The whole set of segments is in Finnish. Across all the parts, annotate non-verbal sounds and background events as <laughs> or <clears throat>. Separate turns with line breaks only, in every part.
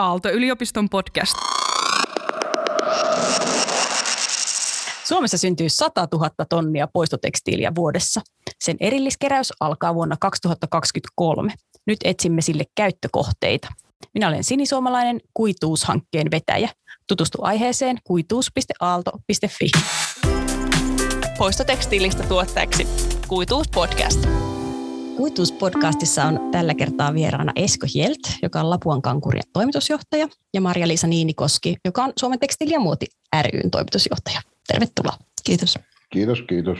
Aalto-yliopiston podcast.
Suomessa syntyy 100 000 tonnia poistotekstiiliä vuodessa. Sen erilliskeräys alkaa vuonna 2023. Nyt etsimme sille käyttökohteita. Minä olen sinisuomalainen kuituushankkeen vetäjä. Tutustu aiheeseen kuituus.aalto.fi.
Poistotekstiilistä tuottajaksi Kuituus podcast.
Kuituus-podcastissa on tällä kertaa vieraana Esko Hjelt, joka on Lapuan kankurien toimitusjohtaja, ja Maria-Liisa Niinikoski, joka on Suomen tekstiili- ja muoti ryn toimitusjohtaja. Tervetuloa.
Kiitos.
Kiitos, kiitos.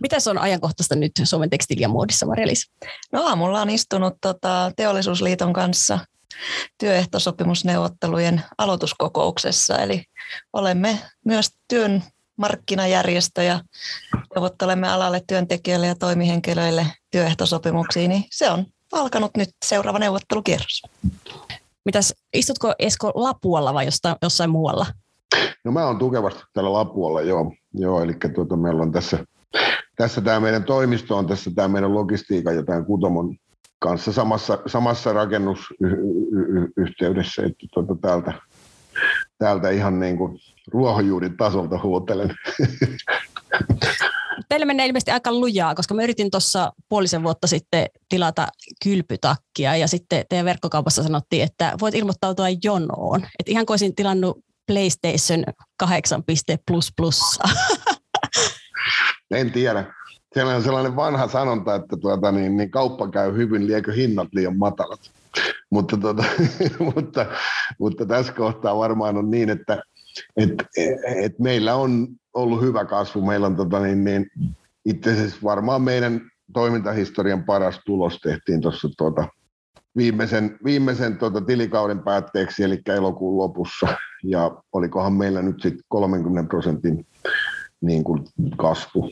Mitä on ajankohtaista nyt Suomen tekstiili- ja muodissa, Maria-Liisa?
No aamulla on istunut tota, Teollisuusliiton kanssa työehtosopimusneuvottelujen aloituskokouksessa, eli olemme myös työn markkinajärjestö ja neuvottelemme alalle työntekijöille ja toimihenkilöille työehtosopimuksiin, niin se on alkanut nyt seuraava neuvottelukierros.
Mitäs, istutko Esko Lapualla vai jostain, jossain muualla?
No mä oon tukevasti täällä Lapualla, joo. joo eli tuota, meillä on tässä, tässä tämä meidän toimisto on tässä tämä meidän logistiikan ja tämän Kutomon kanssa samassa, samassa rakennusyhteydessä, että tuota, täältä, täältä ihan niin kuin ruohonjuurin tasolta huutelen. <laughs>
Teille menee ilmeisesti aika lujaa, koska mä yritin tuossa puolisen vuotta sitten tilata kylpytakkia ja sitten teidän verkkokaupassa sanottiin, että voit ilmoittautua jonoon. Et ihan kuin olisin tilannut PlayStation 8 plus plus. <laughs>
En tiedä. Siellä on sellainen vanha sanonta, että tuota, niin, niin kauppa käy hyvin, liekö hinnat liian matalat. Mutta, tuota, <laughs> mutta, mutta tässä kohtaa varmaan on niin, että et, et meillä on ollut hyvä kasvu. Meillä on tota, niin, niin, itse asiassa varmaan meidän toimintahistorian paras tulos tehtiin tuossa tuota, viimeisen, viimeisen tuota, tilikauden päätteeksi, eli elokuun lopussa. Ja olikohan meillä nyt sitten 30 prosentin niin kuin kasvu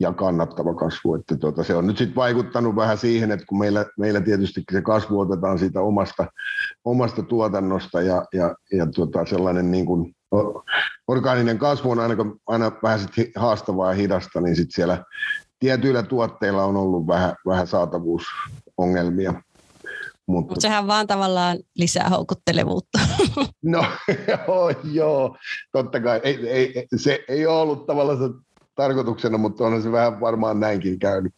ja kannattava kasvu. Että tuota, se on nyt sitten vaikuttanut vähän siihen, että kun meillä, meillä tietysti se kasvu otetaan siitä omasta, omasta tuotannosta ja, ja, ja tuota, sellainen niin kuin orgaaninen kasvu on aina, aina vähän sit haastavaa ja hidasta, niin sitten siellä tietyillä tuotteilla on ollut vähän, vähän saatavuusongelmia.
Mutta Mut sehän vaan tavallaan lisää houkuttelevuutta. <laughs>
No joo, joo, totta kai. Ei, ei, se ei ole ollut tavallaan tarkoituksena, mutta on se vähän varmaan näinkin käynyt.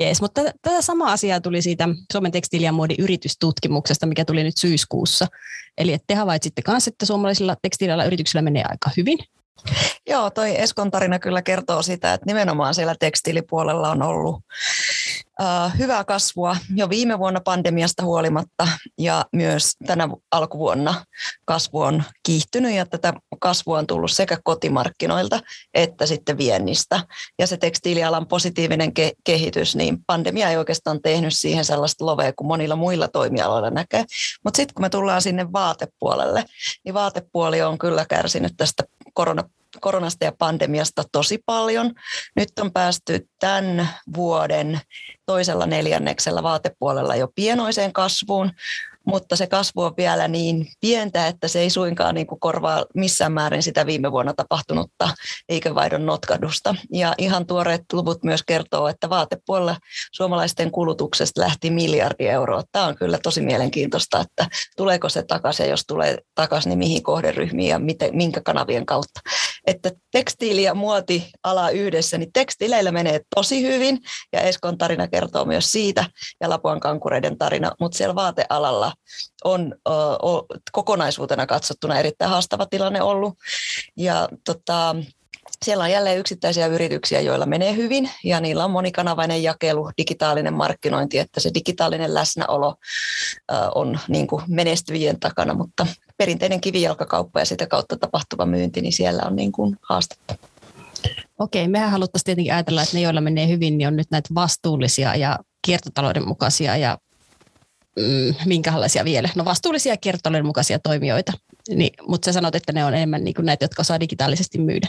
Jees, mutta tätä samaa asiaa tuli siitä Suomen tekstiili- ja muodin yritystutkimuksesta, mikä tuli nyt syyskuussa. Eli että te havaitsitte kanssa, että suomalaisilla tekstiilialan yrityksillä menee aika hyvin.
Joo, toi Eskon tarina kyllä kertoo sitä, että nimenomaan siellä tekstiilipuolella on ollut hyvää kasvua jo viime vuonna pandemiasta huolimatta ja myös tänä alkuvuonna kasvu on kiihtynyt ja tätä kasvua on tullut sekä kotimarkkinoilta että sitten viennistä. Ja se tekstiilialan positiivinen ke- kehitys, niin pandemia ei oikeastaan tehnyt siihen sellaista lovea kuin monilla muilla toimialoilla näkee. Mutta sitten kun me tullaan sinne vaatepuolelle, niin vaatepuoli on kyllä kärsinyt tästä korona koronasta ja pandemiasta tosi paljon. Nyt on päästy tämän vuoden toisella neljänneksellä vaatepuolella jo pienoiseen kasvuun, mutta se kasvu on vielä niin pientä, että se ei suinkaan niin kuin korvaa missään määrin sitä viime vuonna tapahtunutta liikevaihdon notkahdusta. Ja ihan tuoreet luvut myös kertoo, että vaatepuolella suomalaisten kulutuksesta lähti miljardi euroa. Tämä on kyllä tosi mielenkiintoista, että tuleeko se takaisin ja jos tulee takaisin, niin mihin kohderyhmiin ja miten, minkä kanavien kautta. Että tekstiili- ja muotiala yhdessä, niin tekstiileillä menee tosi hyvin ja Eskon tarina kertoo myös siitä ja Lapuan kankureiden tarina, mutta siellä vaatealalla on o, kokonaisuutena katsottuna erittäin haastava tilanne ollut. Ja tota, siellä on jälleen yksittäisiä yrityksiä, joilla menee hyvin ja niillä on monikanavainen jakelu, digitaalinen markkinointi, että se digitaalinen läsnäolo on niin kuin menestyjien takana, mutta perinteinen kivijalkakauppa ja sitä kautta tapahtuva myynti, niin siellä on niin kuin haastetta.
Okei, mehän haluttaisiin tietenkin ajatella, että ne, joilla menee hyvin, niin on nyt näitä vastuullisia ja kiertotalouden mukaisia ja mm, minkälaisia vielä? No vastuullisia kiertotalouden mukaisia toimijoita, niin, mutta sä sanot, että ne on enemmän niin kuin näitä, jotka osaa digitaalisesti myydä.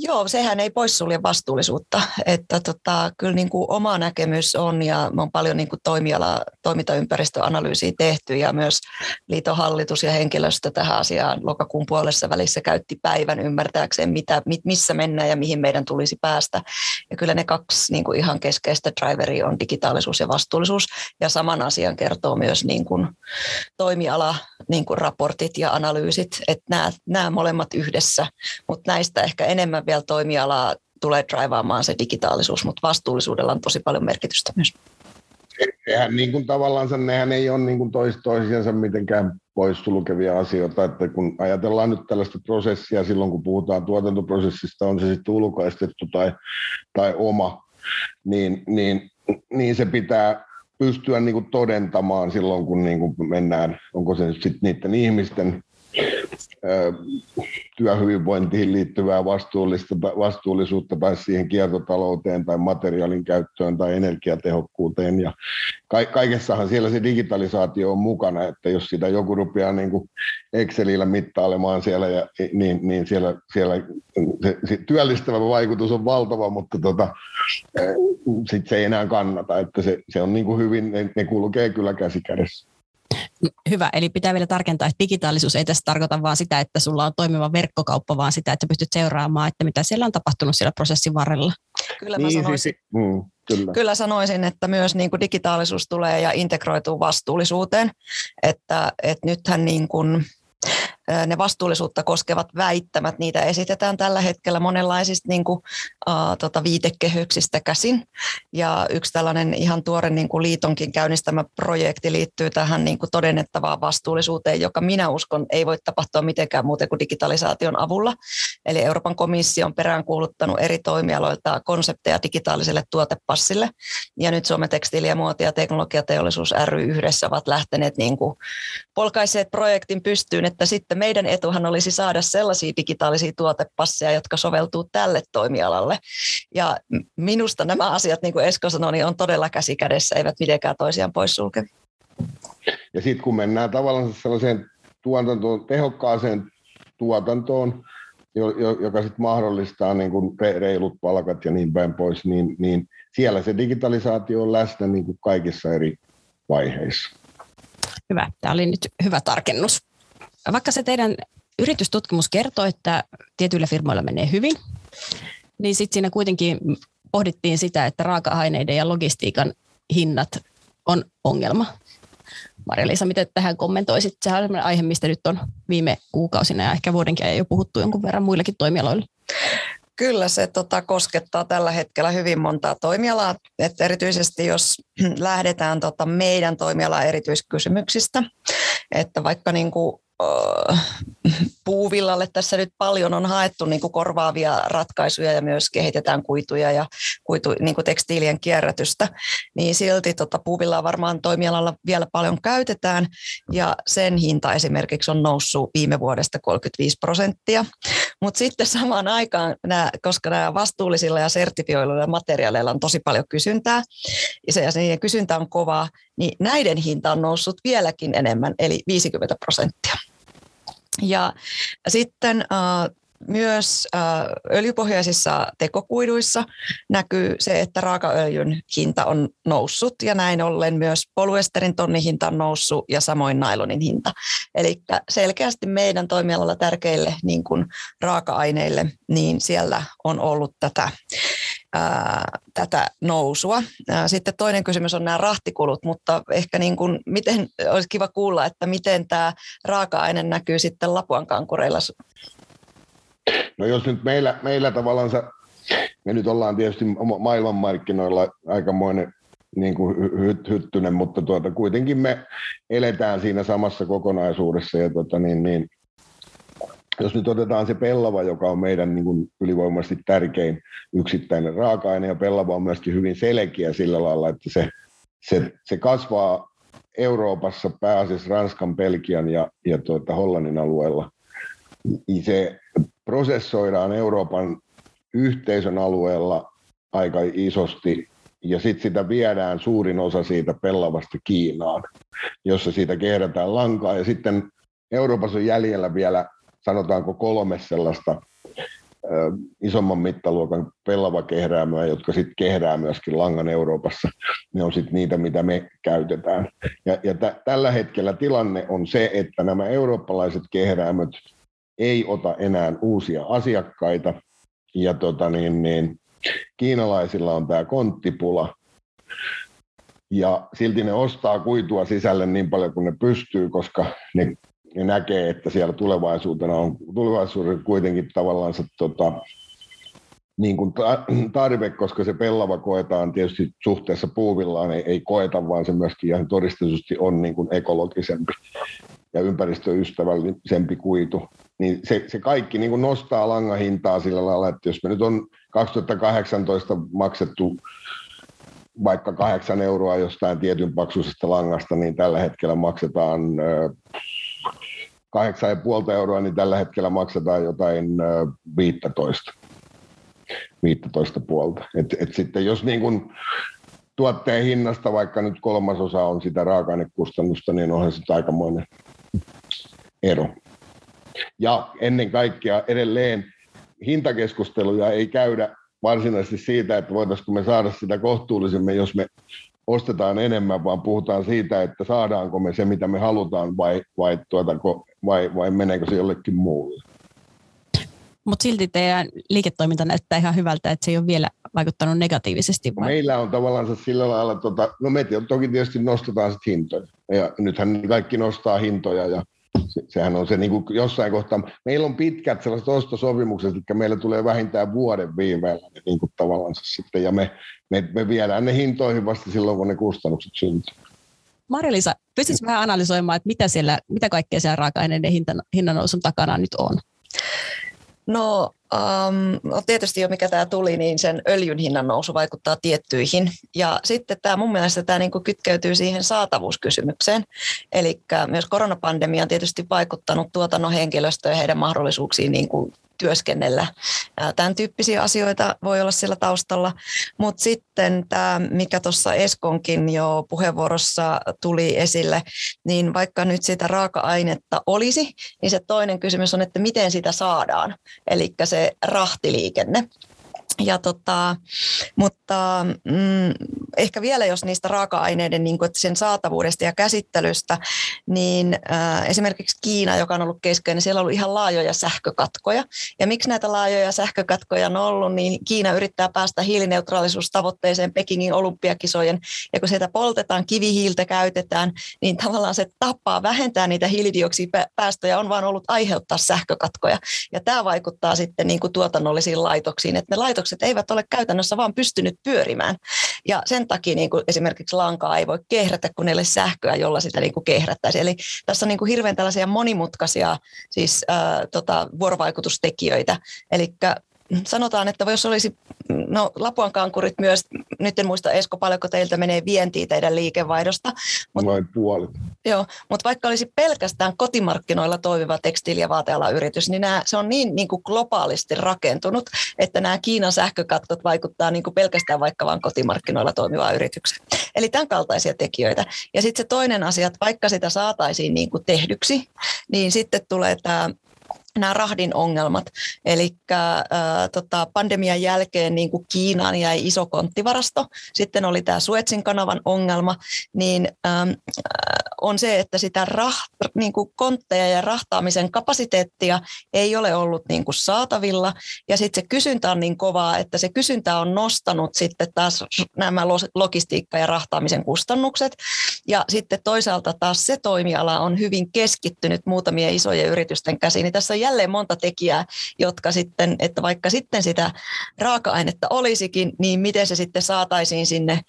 Joo, sehän ei poissulje vastuullisuutta. Että tota, kyllä niin kuin oma näkemys on ja me on paljon niin kuin toimiala, toimintaympäristöanalyysiä tehty ja myös liiton hallitus ja henkilöstö tähän asiaan lokakuun puolessa välissä käytti päivän ymmärtääkseen, mitä, missä mennään ja mihin meidän tulisi päästä. Ja kyllä ne kaksi niin kuin ihan keskeistä driveria on digitaalisuus ja vastuullisuus ja saman asian kertoo myös niin kuin toimiala niin kuin raportit ja analyysit, että nämä, nämä molemmat yhdessä, mutta näistä ehkä enemmän vielä toimialaa tulee draivaamaan se digitaalisuus, mutta vastuullisuudella on tosi paljon merkitystä myös.
Sehän niin kuin tavallaan, nehän ei ole niin kuin tois, toisiansa mitenkään poissulkevia asioita, että kun ajatellaan nyt tällaista prosessia silloin, kun puhutaan tuotantoprosessista, on se sitten ulkoistettu tai, tai oma, niin, niin, niin se pitää pystyä niin kuin todentamaan silloin, kun niin kuin mennään, onko se nyt sitten niiden ihmisten työhyvinvointiin liittyvää vastuullista, vastuullisuutta tai siihen kiertotalouteen tai materiaalin käyttöön tai energiatehokkuuteen. Ja kaikessahan siellä se digitalisaatio on mukana, että jos sitä joku rupeaa niin kuin Excelillä mittailemaan siellä, ja, niin, niin siellä, siellä se, se työllistävä vaikutus on valtava, mutta tota, sit se ei enää kannata. Että se, se on niin kuin hyvin, ne, ne kulkee kyllä käsi kädessä.
Hyvä, eli pitää vielä tarkentaa, että digitaalisuus ei tässä tarkoita vain sitä, että sulla on toimiva verkkokauppa, vaan sitä, että pystyt seuraamaan, että mitä siellä on tapahtunut siellä prosessin varrella.
Kyllä mä niin, sanoisin, siis, mm, kyllä. kyllä sanoisin, että myös niin kuin digitaalisuus tulee ja integroituu vastuullisuuteen, että, että nythän niin kuin, ne vastuullisuutta koskevat väittämät, niitä esitetään tällä hetkellä monenlaisista niin kuin, uh, tota, viitekehyksistä käsin. Ja yksi tällainen ihan tuore niin kuin liitonkin käynnistämä projekti liittyy tähän niin kuin todennettavaan vastuullisuuteen, joka minä uskon ei voi tapahtua mitenkään muuten kuin digitalisaation avulla. Eli Euroopan komissio on peräänkuuluttanut eri toimialoilta konsepteja digitaaliselle tuotepassille. Ja nyt Suomen tekstiili- ja muoti- ja teknologiateollisuus ry yhdessä ovat lähteneet niin kuin polkaiseet projektin pystyyn, että sitten meidän etuhan olisi saada sellaisia digitaalisia tuotepasseja, jotka soveltuu tälle toimialalle. Ja minusta nämä asiat, niin kuin Esko sanoi, niin on todella käsikädessä, eivät mitenkään toisiaan poissulke.
Ja sitten kun mennään tavallaan sellaiseen tuotantoon, tehokkaaseen tuotantoon, joka sitten mahdollistaa niin kuin reilut palkat ja niin päin pois, niin, niin siellä se digitalisaatio on läsnä niin kuin kaikissa eri vaiheissa.
Hyvä. Tämä oli nyt hyvä tarkennus. Vaikka se teidän yritystutkimus kertoo, että tietyillä firmoilla menee hyvin, niin sitten siinä kuitenkin pohdittiin sitä, että raaka-aineiden ja logistiikan hinnat on ongelma. Marja-Liisa, miten tähän kommentoisit? Sehän on sellainen aihe, mistä nyt on viime kuukausina ja ehkä vuodenkin ajan jo puhuttu jonkun verran muillakin toimialoilla.
Kyllä se tota, koskettaa tällä hetkellä hyvin montaa toimialaa, että erityisesti jos <clears throat> lähdetään tota, meidän toimialan erityiskysymyksistä, että vaikka niin kuin puuvillalle tässä nyt paljon on haettu niin kuin korvaavia ratkaisuja ja myös kehitetään kuituja ja kuitu, niin kuin tekstiilien kierrätystä, niin silti tota, puuvillaa varmaan toimialalla vielä paljon käytetään ja sen hinta esimerkiksi on noussut viime vuodesta 35 prosenttia. Mutta sitten samaan aikaan, nämä, koska nämä vastuullisilla ja sertifioiluilla materiaaleilla on tosi paljon kysyntää ja se, ja se kysyntä on kovaa, niin näiden hinta on noussut vieläkin enemmän, eli 50 prosenttia. Ja sitten äh, myös äh, öljypohjaisissa tekokuiduissa näkyy se, että raakaöljyn hinta on noussut ja näin ollen myös polyesterin tonnin hinta on noussut ja samoin nailonin hinta. Eli selkeästi meidän toimialalla tärkeille niin kuin raaka-aineille, niin siellä on ollut tätä ää, tätä nousua. Sitten toinen kysymys on nämä rahtikulut, mutta ehkä niin kuin, miten, olisi kiva kuulla, että miten tämä raaka-aine näkyy sitten Lapuan kankureilla.
No jos nyt meillä, meillä tavallaan me nyt ollaan tietysti maailmanmarkkinoilla aikamoinen niin kuin hy, hyttynen, mutta tuota, kuitenkin me eletään siinä samassa kokonaisuudessa ja tuota, niin, niin, jos nyt otetaan se pellava, joka on meidän niin kuin ylivoimaisesti tärkein yksittäinen raaka-aine, ja pellava on myöskin hyvin selkeä sillä lailla, että se, se, se kasvaa Euroopassa pääasiassa Ranskan, Belgian ja, ja tuota, Hollannin alueella. Niin se prosessoidaan Euroopan yhteisön alueella aika isosti, ja sitten sitä viedään suurin osa siitä pellavasta Kiinaan, jossa siitä kehrätään lankaa, ja sitten Euroopassa on jäljellä vielä sanotaanko kolme sellaista isomman mittaluokan pellavakehräämöä, jotka sitten kehrää myöskin langan Euroopassa. Ne on sitten niitä, mitä me käytetään. Ja, ja t- tällä hetkellä tilanne on se, että nämä eurooppalaiset kehräämöt ei ota enää uusia asiakkaita, ja tota niin, niin, kiinalaisilla on tämä konttipula, ja silti ne ostaa kuitua sisälle niin paljon kuin ne pystyy, koska ne, ne näkee, että siellä tulevaisuutena on tulevaisuudessa kuitenkin tavallaan se, tota, niin kuin tarve, koska se pellava koetaan tietysti suhteessa puuvillaan, ei, ei koeta, vaan se myöskin ihan todistetusti on niin kuin ekologisempi ja ympäristöystävällisempi kuitu. Niin se, se kaikki niin kuin nostaa langahintaa sillä lailla, että jos me nyt on 2018 maksettu vaikka kahdeksan euroa jostain tietyn paksuisesta langasta, niin tällä hetkellä maksetaan kahdeksan ja puolta euroa, niin tällä hetkellä maksetaan jotain 15. 15 puolta. Et, et sitten jos niin kun tuotteen hinnasta vaikka nyt kolmasosa on sitä raaka-ainekustannusta, niin onhan se aikamoinen ero. Ja ennen kaikkea edelleen hintakeskusteluja ei käydä varsinaisesti siitä, että voitaisiinko me saada sitä kohtuullisemmin, jos me ostetaan enemmän, vaan puhutaan siitä, että saadaanko me se, mitä me halutaan, vai, vai, tuotako, vai, vai meneekö se jollekin muulle.
Mutta silti teidän liiketoiminta näyttää ihan hyvältä, että se ei ole vielä vaikuttanut negatiivisesti.
Vai? Meillä on tavallaan sillä lailla, tota, no me toki tietysti nostetaan sitten hintoja. Ja nythän kaikki nostaa hintoja ja se, sehän on se niin kuin jossain kohtaa. Meillä on pitkät sellaiset ostosopimukset, jotka meillä tulee vähintään vuoden viiveellä niin kuin tavallaan sitten, ja me, me, me viedään ne hintoihin vasta silloin, kun ne kustannukset syntyvät.
Marja-Liisa, pystyisit vähän analysoimaan, että mitä, siellä, mitä kaikkea siellä raaka-aineiden hinnan, hinnannousun takana nyt on?
No, um, no tietysti jo mikä tämä tuli, niin sen öljyn hinnan nousu vaikuttaa tiettyihin. Ja sitten tämä mun mielestä tämä niinku kytkeytyy siihen saatavuuskysymykseen. Eli myös koronapandemia on tietysti vaikuttanut tuotannon henkilöstöön ja heidän mahdollisuuksiin niinku työskennellä. Tämän tyyppisiä asioita voi olla siellä taustalla. Mutta sitten tämä, mikä tuossa Eskonkin jo puheenvuorossa tuli esille, niin vaikka nyt sitä raaka-ainetta olisi, niin se toinen kysymys on, että miten sitä saadaan. Eli se rahtiliikenne. Ja tota, mutta mm, ehkä vielä jos niistä raaka-aineiden niin kuin, sen saatavuudesta ja käsittelystä, niin äh, esimerkiksi Kiina, joka on ollut keskeinen, niin siellä on ollut ihan laajoja sähkökatkoja. Ja miksi näitä laajoja sähkökatkoja on ollut, niin Kiina yrittää päästä hiilineutraalisuustavoitteeseen Pekingin olympiakisojen. Ja kun sieltä poltetaan, kivihiiltä käytetään, niin tavallaan se tapa vähentää niitä hiilidioksidipäästöjä on vaan ollut aiheuttaa sähkökatkoja. Ja tämä vaikuttaa sitten niin kuin tuotannollisiin laitoksiin, että ne laitokset eivät ole käytännössä vaan pystynyt pyörimään. Ja sen takia niin kuin esimerkiksi lankaa ei voi kehrätä, kun ei ole sähköä, jolla sitä niin kuin kehrättäisiin. Eli tässä on niin kuin hirveän tällaisia monimutkaisia siis, ää, tota, vuorovaikutustekijöitä. Eli sanotaan, että jos olisi, no Lapuan kankurit myös, nyt en muista Esko paljonko teiltä menee vientiin teidän liikevaihdosta.
Mut, Vain puolet.
Joo, mutta vaikka olisi pelkästään kotimarkkinoilla toimiva tekstiili- ja vaatealan yritys, niin nämä, se on niin, niin kuin globaalisti rakentunut, että nämä Kiinan sähkökatkot vaikuttaa niin kuin pelkästään vaikka vain kotimarkkinoilla toimivaan yritykseen. Eli tämän kaltaisia tekijöitä. Ja sitten se toinen asia, että vaikka sitä saataisiin niin kuin tehdyksi, niin sitten tulee tämä nämä rahdin ongelmat. Eli äh, tota, pandemian jälkeen niin kuin Kiinaan jäi iso konttivarasto. Sitten oli tämä Suetsin kanavan ongelma, niin ähm, on se, että sitä raht, niin kuin kontteja ja rahtaamisen kapasiteettia ei ole ollut niin kuin saatavilla. Ja sitten se kysyntä on niin kovaa, että se kysyntä on nostanut sitten taas nämä logistiikka- ja rahtaamisen kustannukset. Ja sitten toisaalta taas se toimiala on hyvin keskittynyt muutamien isojen yritysten käsiin. Niin tässä on jälleen monta tekijää, jotka sitten, että vaikka sitten sitä raaka-ainetta olisikin, niin miten se sitten saataisiin sinne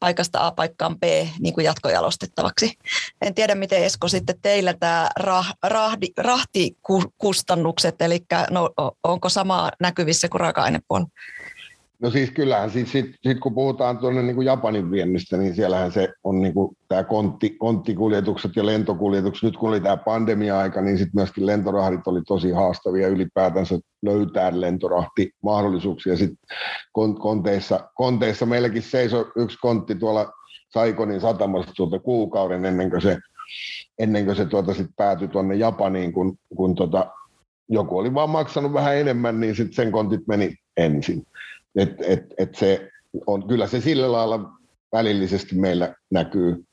paikasta A paikkaan B niin kuin jatkojalostettavaksi. En tiedä, miten Esko sitten teillä tämä rah, rahdi, rahtikustannukset, eli no, onko sama näkyvissä kuin raaka-ainepuolella?
No siis kyllähän, siis sit, sit kun puhutaan tuonne niin kuin Japanin viennistä, niin siellähän se on niin kuin tämä kontti, konttikuljetukset ja lentokuljetukset. Nyt kun oli tämä pandemia-aika, niin sitten myöskin lentorahdit oli tosi haastavia ylipäätänsä löytää lentorahtimahdollisuuksia. Sitten konteissa, konteissa meilläkin seisoi yksi kontti tuolla Saikonin satamassa tuolta kuukauden ennen kuin se, ennen kuin se tuota sit päätyi tuonne Japaniin, kun, kun tota, joku oli vaan maksanut vähän enemmän, niin sitten sen kontit meni ensin. Et, et, et se on, kyllä se sillä lailla välillisesti meillä näkyy.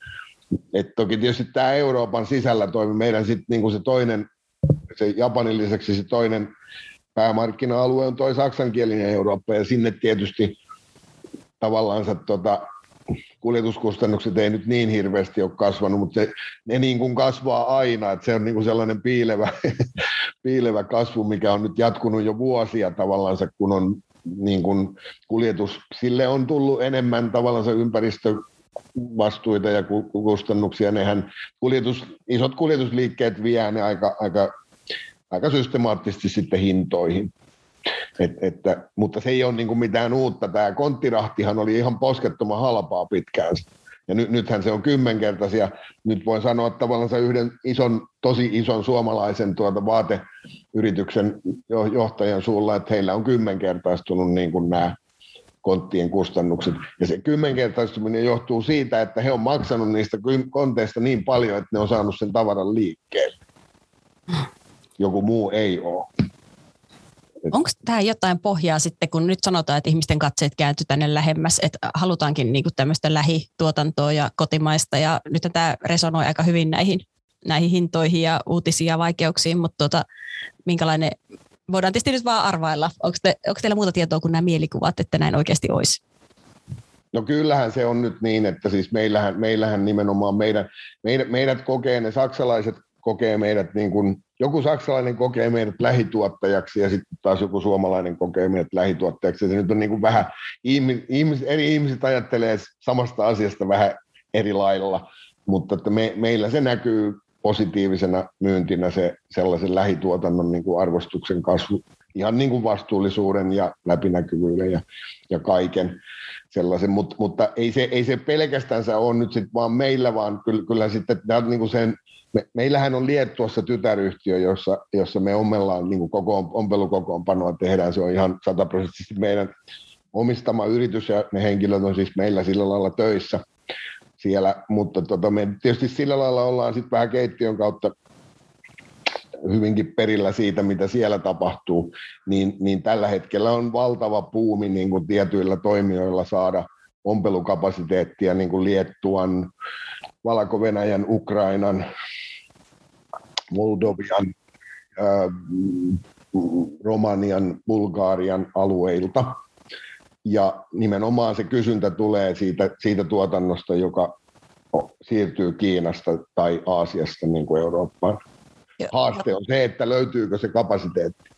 Et toki tietysti tämä Euroopan sisällä toimi. Meidän sit niinku se toinen, se Japanin lisäksi se toinen päämarkkina-alue on toi saksankielinen Eurooppa. Ja sinne tietysti tavallaan tota, kuljetuskustannukset ei nyt niin hirveästi ole kasvanut, mutta se, ne niin kuin kasvaa aina, että se on niin kuin sellainen piilevä, <laughs> piilevä kasvu, mikä on nyt jatkunut jo vuosia tavallaan, kun on niin kuin kuljetus, sille on tullut enemmän tavallaan ympäristö vastuita ja kustannuksia. Nehän kuljetus, isot kuljetusliikkeet vie ne aika, aika, aika systemaattisesti sitten hintoihin. Et, että, mutta se ei ole niin kuin mitään uutta. Tämä konttirahtihan oli ihan poskettoman halpaa pitkään. Ja nyt, nythän se on kymmenkertaisia. Nyt voin sanoa että tavallaan yhden ison, tosi ison suomalaisen tuota vaateyrityksen johtajan suulla, että heillä on kymmenkertaistunut niin kuin nämä konttien kustannukset. Ja se kymmenkertaistuminen johtuu siitä, että he on maksanut niistä konteista niin paljon, että ne on saanut sen tavaran liikkeelle. Joku muu ei ole.
Onko tämä jotain pohjaa sitten, kun nyt sanotaan, että ihmisten katseet kääntyy tänne lähemmäs, että halutaankin niinku tämmöistä lähituotantoa ja kotimaista, ja nyt tämä resonoi aika hyvin näihin, näihin hintoihin ja uutisiin ja vaikeuksiin, mutta tuota, minkälainen, voidaan tietysti nyt vaan arvailla, onko, te, onko teillä muuta tietoa kuin nämä mielikuvat, että näin oikeasti olisi?
No kyllähän se on nyt niin, että siis meillähän, meillähän nimenomaan meidän, meidät, meidät kokee, ne saksalaiset kokee meidät niin kuin joku saksalainen kokee meidät lähituottajaksi ja sitten taas joku suomalainen kokee meidät lähituottajaksi. Se nyt on niin kuin vähän, ihmis, eri ihmiset ajattelee samasta asiasta vähän eri lailla, mutta että me, meillä se näkyy positiivisena myyntinä se sellaisen lähituotannon niin kuin arvostuksen kasvu, ihan niin kuin vastuullisuuden ja läpinäkyvyyden ja, ja kaiken sellaisen, Mut, mutta ei se, ei se pelkästään ole nyt sitten vaan meillä, vaan kyllä, kyllä sitten niin kuin sen me, meillähän on Liettuassa tytäryhtiö, jossa, jossa me ommellaan niin koko ompelukokoonpanoa tehdään. Se on ihan sataprosenttisesti meidän omistama yritys ja ne henkilöt on siis meillä sillä lailla töissä siellä, mutta tota, me tietysti sillä lailla ollaan sitten vähän keittiön kautta hyvinkin perillä siitä, mitä siellä tapahtuu, niin, niin tällä hetkellä on valtava puumi niin kuin tietyillä toimijoilla saada ompelukapasiteettia niin kuin Liettuan, Valko-Venäjän, Ukrainan, Moldovian, Romanian, Bulgarian alueilta. Ja nimenomaan se kysyntä tulee siitä, siitä tuotannosta, joka siirtyy Kiinasta tai Aasiasta niin kuin Eurooppaan. Haaste on se, että löytyykö se kapasiteetti.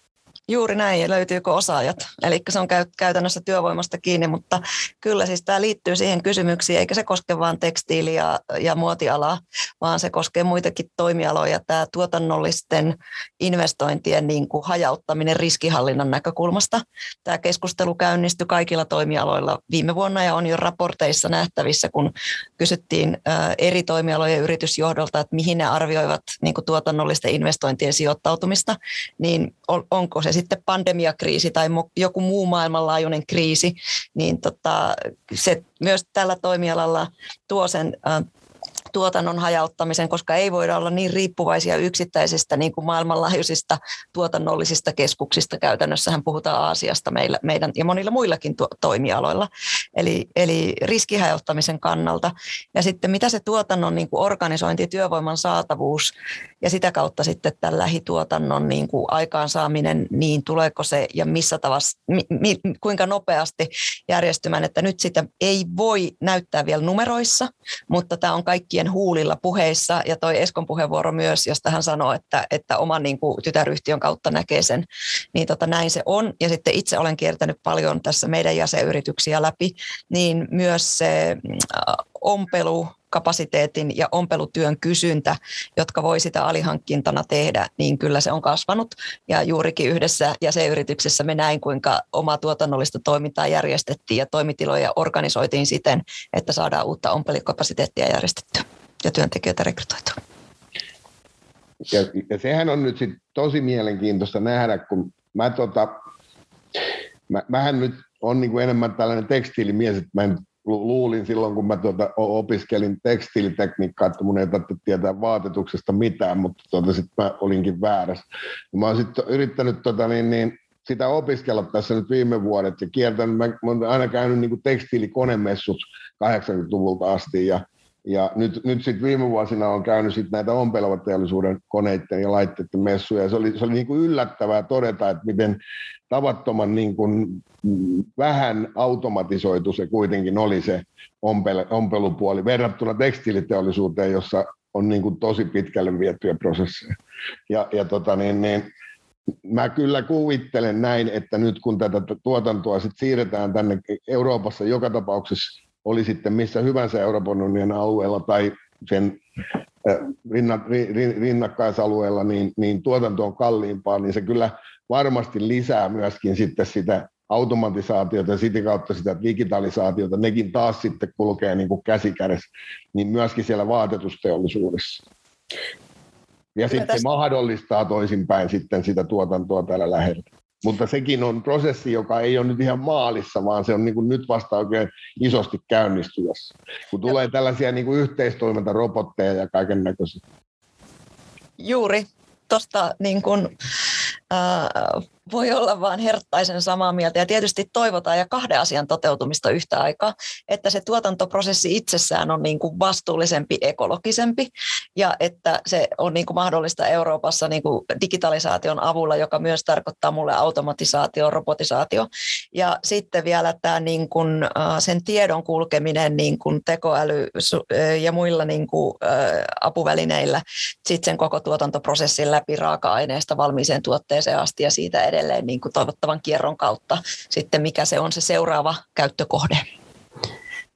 Juuri näin, ja löytyykö osaajat. Eli se on käytännössä työvoimasta kiinni, mutta kyllä siis tämä liittyy siihen kysymyksiin, eikä se koske vain tekstiili- ja, ja muotialaa, vaan se koskee muitakin toimialoja. Tämä tuotannollisten investointien niin kuin hajauttaminen riskihallinnan näkökulmasta. Tämä keskustelu käynnistyi kaikilla toimialoilla viime vuonna ja on jo raporteissa nähtävissä, kun kysyttiin eri toimialojen yritysjohdolta, että mihin ne arvioivat niin kuin tuotannollisten investointien sijoittautumista, niin onko se sitten pandemiakriisi tai joku muu maailmanlaajuinen kriisi, niin tota, se myös tällä toimialalla tuo sen tuotannon hajauttamisen, koska ei voida olla niin riippuvaisia yksittäisistä niin kuin maailmanlaajuisista tuotannollisista keskuksista. Käytännössähän puhutaan Aasiasta meillä, meidän ja monilla muillakin tuo, toimialoilla. Eli, eli riskihajauttamisen kannalta. Ja sitten mitä se tuotannon niin kuin organisointi, työvoiman saatavuus ja sitä kautta sitten tämän lähituotannon niin kuin aikaansaaminen, niin tuleeko se ja missä tavassa, mi, mi, kuinka nopeasti järjestymään, että nyt sitä ei voi näyttää vielä numeroissa, mutta tämä on kaikkien huulilla puheissa. Ja toi Eskon puheenvuoro myös, josta hän sanoo, että, että oman niin kuin, tytäryhtiön kautta näkee sen, niin tota, näin se on. Ja sitten itse olen kiertänyt paljon tässä meidän jäsenyrityksiä läpi, niin myös se ompelu, kapasiteetin ja ompelutyön kysyntä, jotka voi sitä alihankkintana tehdä, niin kyllä se on kasvanut. Ja juurikin yhdessä jäsenyrityksessä me näin, kuinka omaa tuotannollista toimintaa järjestettiin ja toimitiloja organisoitiin siten, että saadaan uutta ompelukapasiteettia järjestettyä ja työntekijöitä rekrytoitua.
Ja, ja sehän on nyt sit tosi mielenkiintoista nähdä, kun mä tota, mä, mähän nyt on niin kuin enemmän tällainen tekstiilimies, että mä en luulin silloin, kun mä tuota, opiskelin tekstiilitekniikkaa, että mun ei tarvitse tietää vaatetuksesta mitään, mutta tuota, sitten mä olinkin väärässä. Ja mä oon sitten yrittänyt tota, niin, niin, sitä opiskella tässä nyt viime vuodet ja kiertänyt, mä, mä oon aina käynyt niin tekstiilikonemessut 80-luvulta asti ja ja nyt, nyt sitten viime vuosina on käynyt sit näitä ompelevateollisuuden koneiden ja laitteiden messuja. Se oli, se oli niin kuin yllättävää todeta, että miten tavattoman niin kuin vähän automatisoitu se kuitenkin oli se ompele, ompelupuoli verrattuna tekstiiliteollisuuteen, jossa on niin kuin tosi pitkälle vietyjä prosesseja. Ja, ja tota niin, niin, mä kyllä kuvittelen näin, että nyt kun tätä tuotantoa sit siirretään tänne Euroopassa joka tapauksessa oli sitten missä hyvänsä Euroopan unionin alueella tai sen rinnakkaisalueella, niin, niin tuotanto on kalliimpaa, niin se kyllä varmasti lisää myöskin sitten sitä automatisaatiota ja sitä kautta sitä digitalisaatiota, nekin taas sitten kulkee niin kuin käsikädessä, niin myöskin siellä vaatetusteollisuudessa. Ja sitten tästä... mahdollistaa toisinpäin sitten sitä tuotantoa täällä lähellä. Mutta sekin on prosessi, joka ei ole nyt ihan maalissa, vaan se on niin kuin nyt vasta oikein isosti käynnistymässä. Kun tulee tällaisia niin kuin yhteistoimintarobotteja ja kaiken näköisiä.
Juuri. Tuosta niin kuin, voi olla vain herttaisen samaa mieltä. Ja tietysti toivotaan ja kahden asian toteutumista yhtä aikaa, että se tuotantoprosessi itsessään on niin kuin vastuullisempi, ekologisempi. Ja että se on niin kuin mahdollista Euroopassa niin kuin digitalisaation avulla, joka myös tarkoittaa mulle automatisaatio, robotisaatio. Ja sitten vielä tämä niin kuin, sen tiedon kulkeminen niin kuin tekoäly ja muilla niin kuin, apuvälineillä sitten sen koko tuotantoprosessin läpi raaka-aineesta valmiiseen tuotteeseen asti ja siitä edelleen niin kuin toivottavan kierron kautta sitten, mikä se on se seuraava käyttökohde.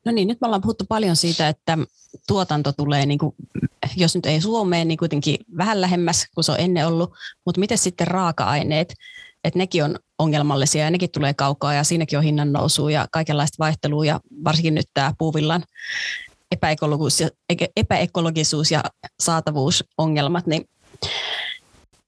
No niin, nyt me ollaan puhuttu paljon siitä, että tuotanto tulee, niin kuin, jos nyt ei Suomeen, niin kuitenkin vähän lähemmäs kuin se on ennen ollut, mutta miten sitten raaka-aineet, että nekin on ongelmallisia ja nekin tulee kaukaa ja siinäkin on hinnan nousu ja kaikenlaista vaihtelua ja varsinkin nyt tämä puuvillan epäekologisuus ja, epäekologisuus ja saatavuusongelmat, niin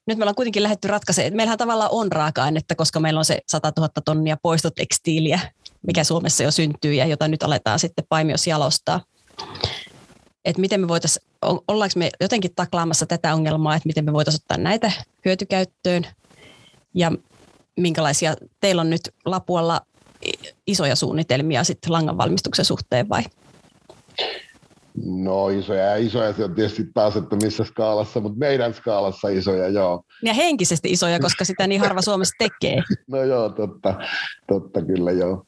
nyt me ollaan kuitenkin lähdetty ratkaisemaan, että meillähän tavallaan on raaka-ainetta, koska meillä on se 100 000 tonnia poistotekstiiliä, mikä Suomessa jo syntyy ja jota nyt aletaan sitten paimios jalostaa. Että miten me voitaisiin, ollaanko me jotenkin taklaamassa tätä ongelmaa, että miten me voitaisiin ottaa näitä hyötykäyttöön ja minkälaisia, teillä on nyt Lapualla isoja suunnitelmia sitten langan valmistuksen suhteen vai?
No isoja ja isoja se on tietysti taas, että missä skaalassa, mutta meidän skaalassa isoja, joo.
Ja henkisesti isoja, koska sitä niin harva Suomessa tekee. <laughs>
No joo, totta, totta kyllä joo.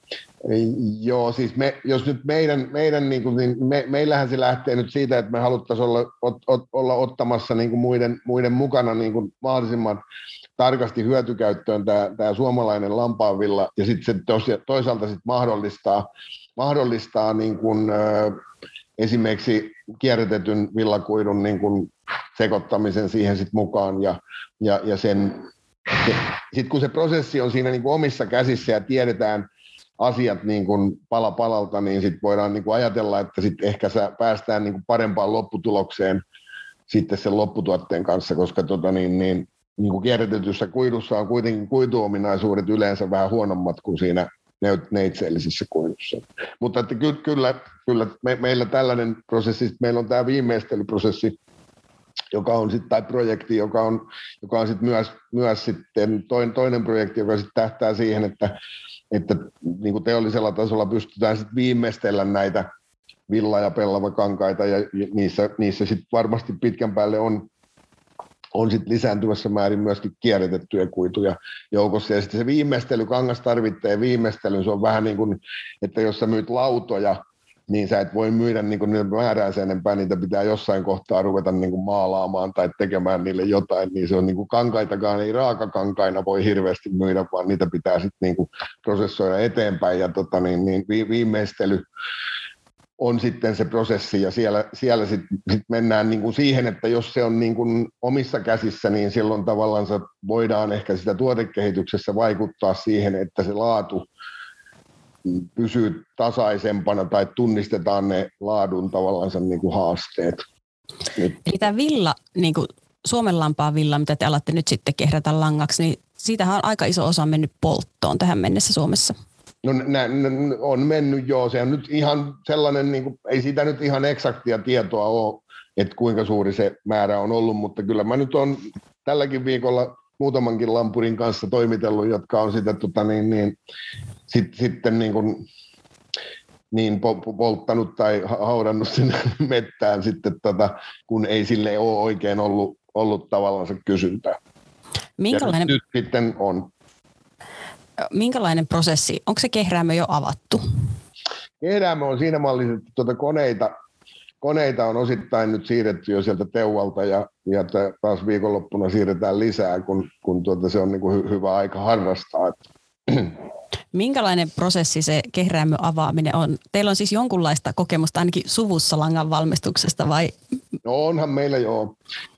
Joo, siis me, jos nyt meidän, meidän niin kuin, niin me, meillähän se lähtee nyt siitä, että me haluttaisiin olla, ot, ot, olla ottamassa niin kuin muiden, muiden mukana niin kuin mahdollisimman tarkasti hyötykäyttöön tämä, tämä suomalainen lampaanvilla, ja sitten se toisaalta sit mahdollistaa, mahdollistaa niin kuin, esimerkiksi kierrätetyn villakuidun niin kuin sekoittamisen siihen sit mukaan ja, ja, ja sen, sitten kun se prosessi on siinä niin kuin omissa käsissä ja tiedetään asiat niin kuin pala palalta, niin sitten voidaan niin kuin ajatella, että sitten ehkä päästään niin kuin parempaan lopputulokseen sitten sen lopputuotteen kanssa, koska tota niin, niin, niin kuin kierrätetyssä kuidussa on kuitenkin kuituominaisuudet yleensä vähän huonommat kuin siinä neitseellisissä kuidussa. Mutta että ky- kyllä, kyllä me, meillä tällainen prosessi, meillä on tämä viimeistelyprosessi, joka on sitten, tai projekti, joka on, joka on sitten myös, myös sitten toinen, toinen projekti, joka sitten tähtää siihen, että, että niin kuin teollisella tasolla pystytään sitten viimeistellä näitä villa- ja pellavakankaita, ja niissä, niissä sitten varmasti pitkän päälle on on sit lisääntyvässä määrin myöskin kierrätettyjä kuituja joukossa. Ja sitten se viimeistely, kangastarvitteen viimeistely, se on vähän niin kuin, että jos sä myyt lautoja, niin sä et voi myydä niin kuin määrää sen enempää, niitä pitää jossain kohtaa ruveta niin kuin maalaamaan tai tekemään niille jotain, niin se on niin kuin kankaitakaan ei raakakankaina voi hirveästi myydä, vaan niitä pitää sitten niin kuin prosessoida eteenpäin ja tota niin, niin viimeistely on sitten se prosessi ja siellä, siellä sitten sit mennään niin kuin siihen, että jos se on niin kuin omissa käsissä, niin silloin tavallaan voidaan ehkä sitä tuotekehityksessä vaikuttaa siihen, että se laatu pysyy tasaisempana tai tunnistetaan ne laadun tavallaan niin kuin haasteet.
Eli tämä villa, niin kuin Suomen lampaan villa, mitä te alatte nyt sitten kehrätä langaksi, niin siitähän on aika iso osa mennyt polttoon tähän mennessä Suomessa.
No nä, nä, on mennyt joo, se on nyt ihan sellainen, niin kuin, ei siitä nyt ihan eksaktia tietoa ole, että kuinka suuri se määrä on ollut, mutta kyllä mä nyt on tälläkin viikolla muutamankin lampurin kanssa toimitellut, jotka on sitä tota, niin, niin, sit, sitten niin kuin, niin polttanut tai haudannut sinne <laughs> mettään sitten, tota, kun ei sille ole oikein ollut, ollut tavallaan se kysyntää.
Minkälainen,
nyt, nyt sitten on.
Minkälainen prosessi? Onko se kehräämö jo avattu?
Kehräämö on siinä mallissa, että tuota koneita, koneita on osittain nyt siirretty jo sieltä Teuvalta ja, ja taas viikonloppuna siirretään lisää, kun, kun tuota se on niin kuin hy, hyvä aika harrastaa. <clears throat>
Minkälainen prosessi se kehräämö avaaminen on? Teillä on siis jonkunlaista kokemusta ainakin suvussa langan valmistuksesta vai?
No onhan meillä jo